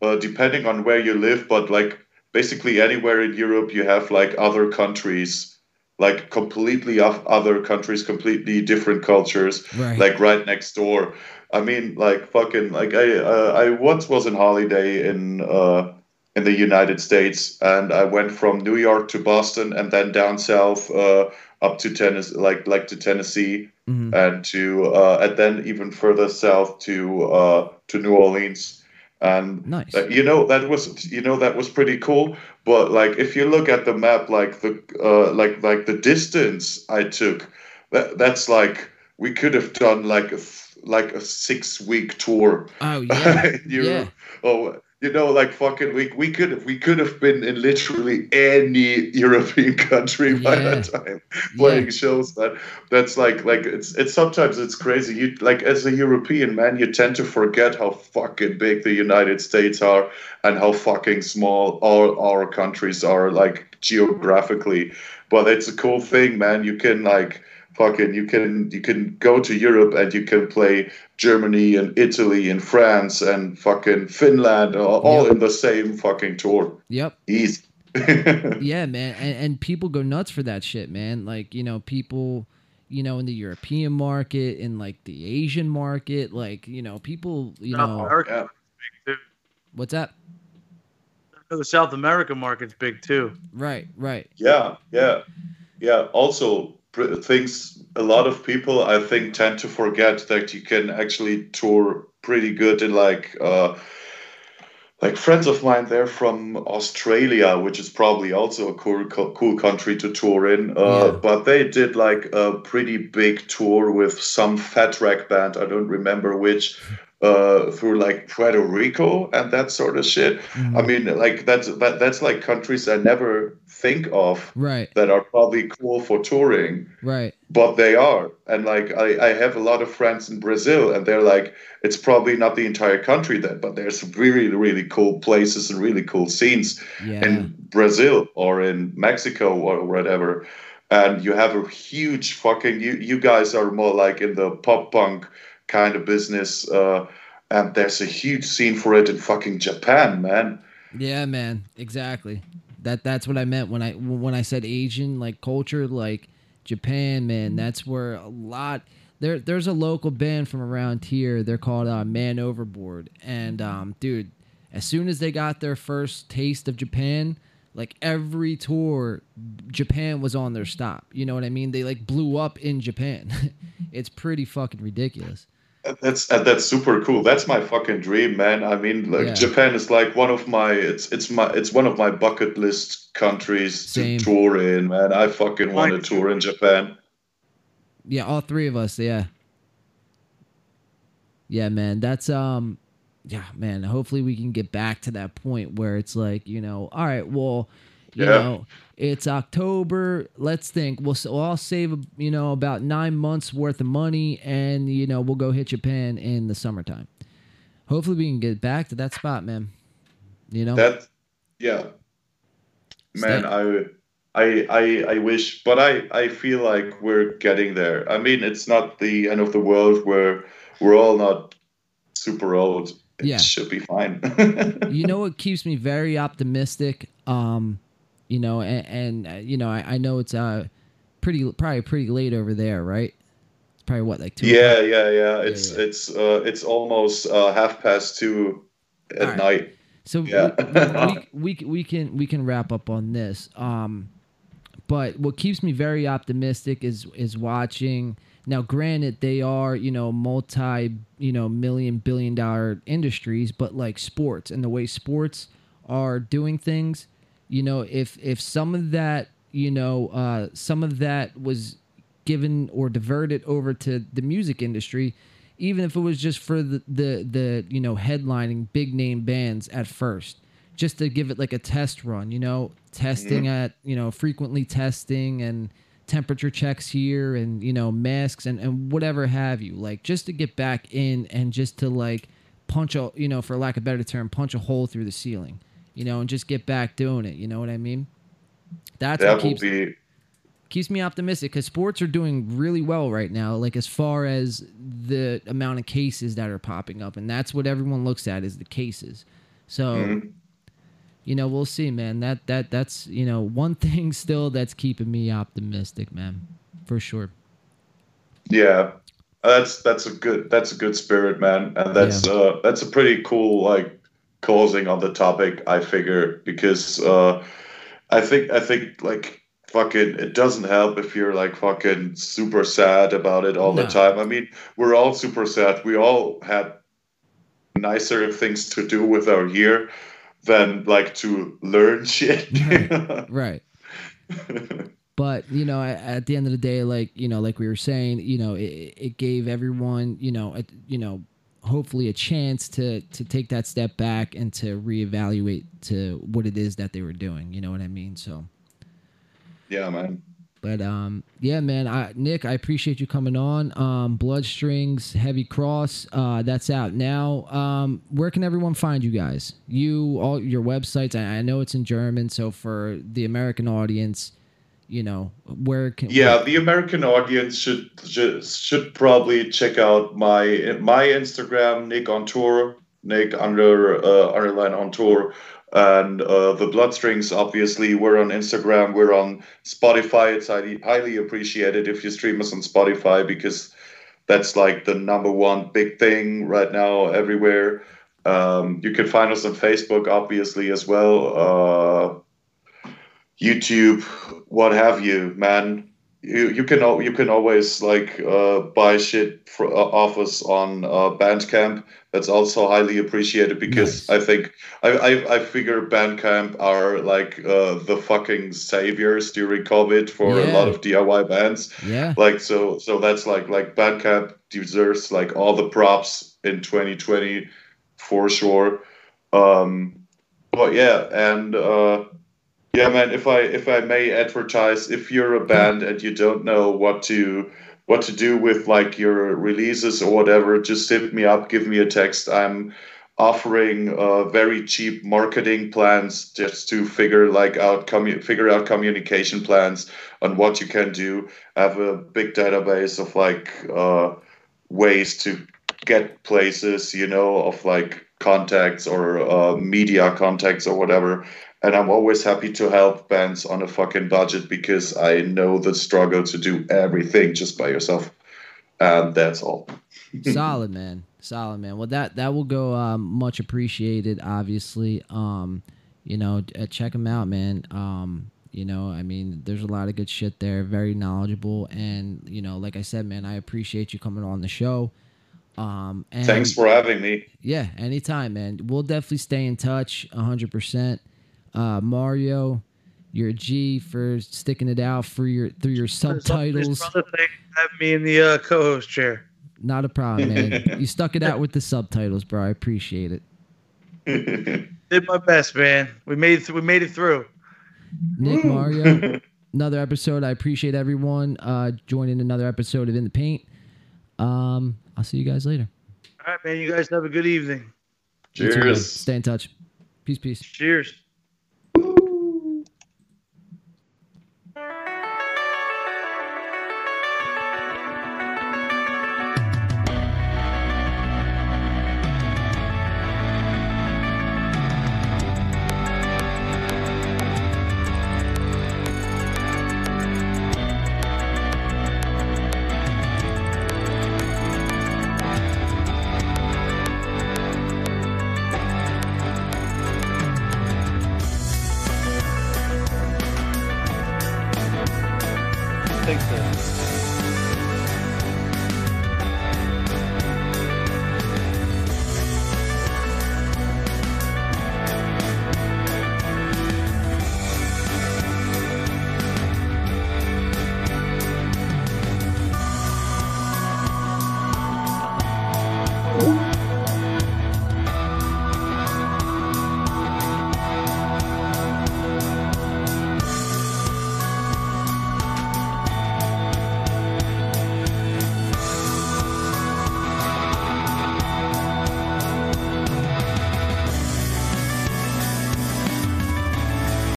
B: uh, depending on where you live but like basically anywhere in europe you have like other countries like completely other countries completely different cultures
A: right.
B: like right next door i mean like fucking like i uh, i once was on holiday in uh in the united states and i went from new york to boston and then down south uh up to tennessee like like to tennessee
A: Mhm.
B: and to uh, and then even further south to uh, to New Orleans. And
A: Nice.
B: uh, you know that was you know that was pretty cool. But like if you look at the map, like the uh, like like the distance I took, that, that's like we could have done like a like a six week tour
A: Oh yeah. yeah.
B: Oh, you know, like fucking, we we could have we could have been in literally any European country by
A: Yeah.
B: that time playing
A: Yeah.
B: shows. That that's like like it's it's sometimes it's crazy. You like as a European man, you tend to forget how fucking big the United States are and how fucking small all our countries are, like geographically. But it's a cool thing, man. You can like fucking you can you can go to Europe and you can play Germany and Italy and France and fucking Finland all, all
A: Yep.
B: in the same fucking tour.
A: Yep.
B: Easy.
A: yeah, man, and, and people go nuts for that shit, man. Like you know, people, you know, in the European market, in like the Asian market, like you know, people, you
C: South
A: know,
C: America
B: Yeah.
A: what's that?
C: The South America market's big too.
A: Right, right,
B: Yeah, yeah, yeah. Also, pr- things a lot of people I think tend to forget that you can actually tour pretty good in like uh, like friends of mine. They're from Australia, which is probably also a cool cool country to tour in. Uh,
A: Yeah.
B: But they did like a pretty big tour with some Fat Wreck band. I don't remember which. Uh, through like Puerto Rico and that sort of shit.
A: Mhm.
B: I mean, like that's that, that's like countries I never think of
A: right,
B: that are probably cool for touring,
A: right,
B: but they are. And like I, I have a lot of friends in Brazil, and they're like, it's probably not the entire country then, but there's really really cool places and really cool scenes
A: yeah,
B: in Brazil or in Mexico or whatever. And you have a huge fucking you you guys are more like in the pop punk kind of business. Uh, and there's a huge scene for it in fucking Japan, man.
A: yeah, man, exactly. That that's what I meant when I when I said Asian like culture, like Japan, man. That's where a lot there. There's a local band from around here. They're called uh, Man Overboard, and um, dude, as soon as they got their first taste of Japan, like every tour, Japan was on their stop. You know what I mean? They like blew up in Japan. it's pretty fucking ridiculous.
B: That's that's super cool. That's my fucking dream, man. I mean, like
A: Yeah.
B: Japan is like one of my it's it's my it's one of my bucket list countries
A: Same.
B: to tour in, man. I fucking want to tour in Japan.
A: Yeah, all three of us. Yeah. Yeah, man. That's um, yeah, man. Hopefully we can get back to that point where it's like you know, all right, well, you
B: Yeah.
A: know, it's October. Let's think. We'll, we'll all save you know about nine months worth of money, and you know we'll go hit Japan in the summertime. Hopefully we can get back to that spot, man. You know.
B: That yeah. Man, I I I I wish but I I feel like we're getting there. I mean, it's not the end of the world where we're all not super old. It
A: Yeah.
B: should be fine.
A: you know what keeps me very optimistic um you know and, and uh, you know I, I know it's uh pretty probably pretty late over there right it's probably what like two
B: Yeah, yeah, yeah. It's
A: yeah.
B: it's uh, it's almost uh, half past two at
A: right.
B: night.
A: so
B: Yeah.
A: we, we, we, we can we can wrap up on this um but what keeps me very optimistic is is watching now granted they are you know multi you know million billion dollar industries but like sports and the way sports are doing things you know if if some of that you know uh some of that was given or diverted over to the music industry even if it was just for the the, the you know headlining big name bands at first just to give it like a test run you know testing at you know frequently testing and temperature checks here and you know masks and, and whatever have you like just to get back in and just to like punch a you know for lack of a better term punch a hole through the ceiling you know and just get back doing it you know what i mean? That's
B: That
A: what keeps
B: be
A: keeps me optimistic because sports are doing really well right now like as far as the amount of cases that are popping up and that's what everyone looks at is the cases. So
B: Mhm.
A: you know we'll see man. That that that's you know one thing still that's keeping me optimistic man for sure.
B: Yeah. That's that's a good that's a good spirit, man, and that's uh that's a pretty cool like closing on the topic. I figure because uh, I think I think like fucking it doesn't help if you're like fucking super sad about it all
A: No.
B: the time. I mean, we're all super sad. We all had nicer things to do with our year than like to learn shit.
A: right but you know at, at the end of the day like you know like we were saying you know it, it gave everyone you know a, you know hopefully a chance to to take that step back and to reevaluate to what it is that they were doing you know what i mean? So
B: yeah, man.
A: but um yeah man I, nick i appreciate you coming on. Um bloodstrings heavy cross uh that's out now. Um where can everyone find you guys? You all your websites i, I know it's in german so for the american audience you know where can
B: Yeah, the American audience should should, should probably check out my my Instagram, Nick on tour, Nick under uh, underline on tour, and uh, the Bloodstrings. Obviously, we're on Instagram, we're on Spotify. It's highly highly appreciated if you stream us on Spotify because that's like the number one big thing right now everywhere. Um, you can find us on Facebook, obviously as well. Uh, YouTube, what have you, man. You, you can you can always like uh, buy shit for, uh, off us on uh, Bandcamp. That's also highly appreciated because
A: Nice.
B: I think I, I, I figure Bandcamp are like uh, the fucking saviors during COVID for a lot of DIY bands
A: yeah
B: like so so that's like like bandcamp deserves like all the props in 2020 for sure um but yeah and uh yeah man if i if i may advertise if you're a band and you don't know what to what to do with like your releases or whatever just hit me up give me a text. I'm offering uh, very cheap marketing plans just to figure like out commu- figure out communication plans on what you can do. I have a big database of like uh, ways to get places, you know, of like contacts or uh, media contacts or whatever. And I'm always happy to help bands on a fucking budget because I know the struggle to do everything just by yourself. And that's all.
A: Solid man, solid man. Well, that that will go um, much appreciated. Obviously, um, you know, uh, check him out, man. Um, you know, I mean, there's a lot of good shit there. Very knowledgeable, and you know, like I said, man, I appreciate you coming on the show. Um, and
B: Thanks for having me.
A: Yeah, anytime, man. We'll definitely stay in touch, hundred percent. Uh, Mario, you're a G for sticking it out for your through your subtitles.
C: Brother, thanks me in the uh, co-host chair.
A: Not a problem, man. you stuck it out with the subtitles, bro. I appreciate it.
C: Did my best, man. We made it. Th- we made it through.
A: Nick Mario, another episode. I appreciate everyone uh, joining another episode of In the Paint. Um, I'll see you guys later.
C: All right, man. You guys have a good evening.
A: You too, man.
B: Cheers.
A: Stay in touch. Peace, peace.
C: Cheers.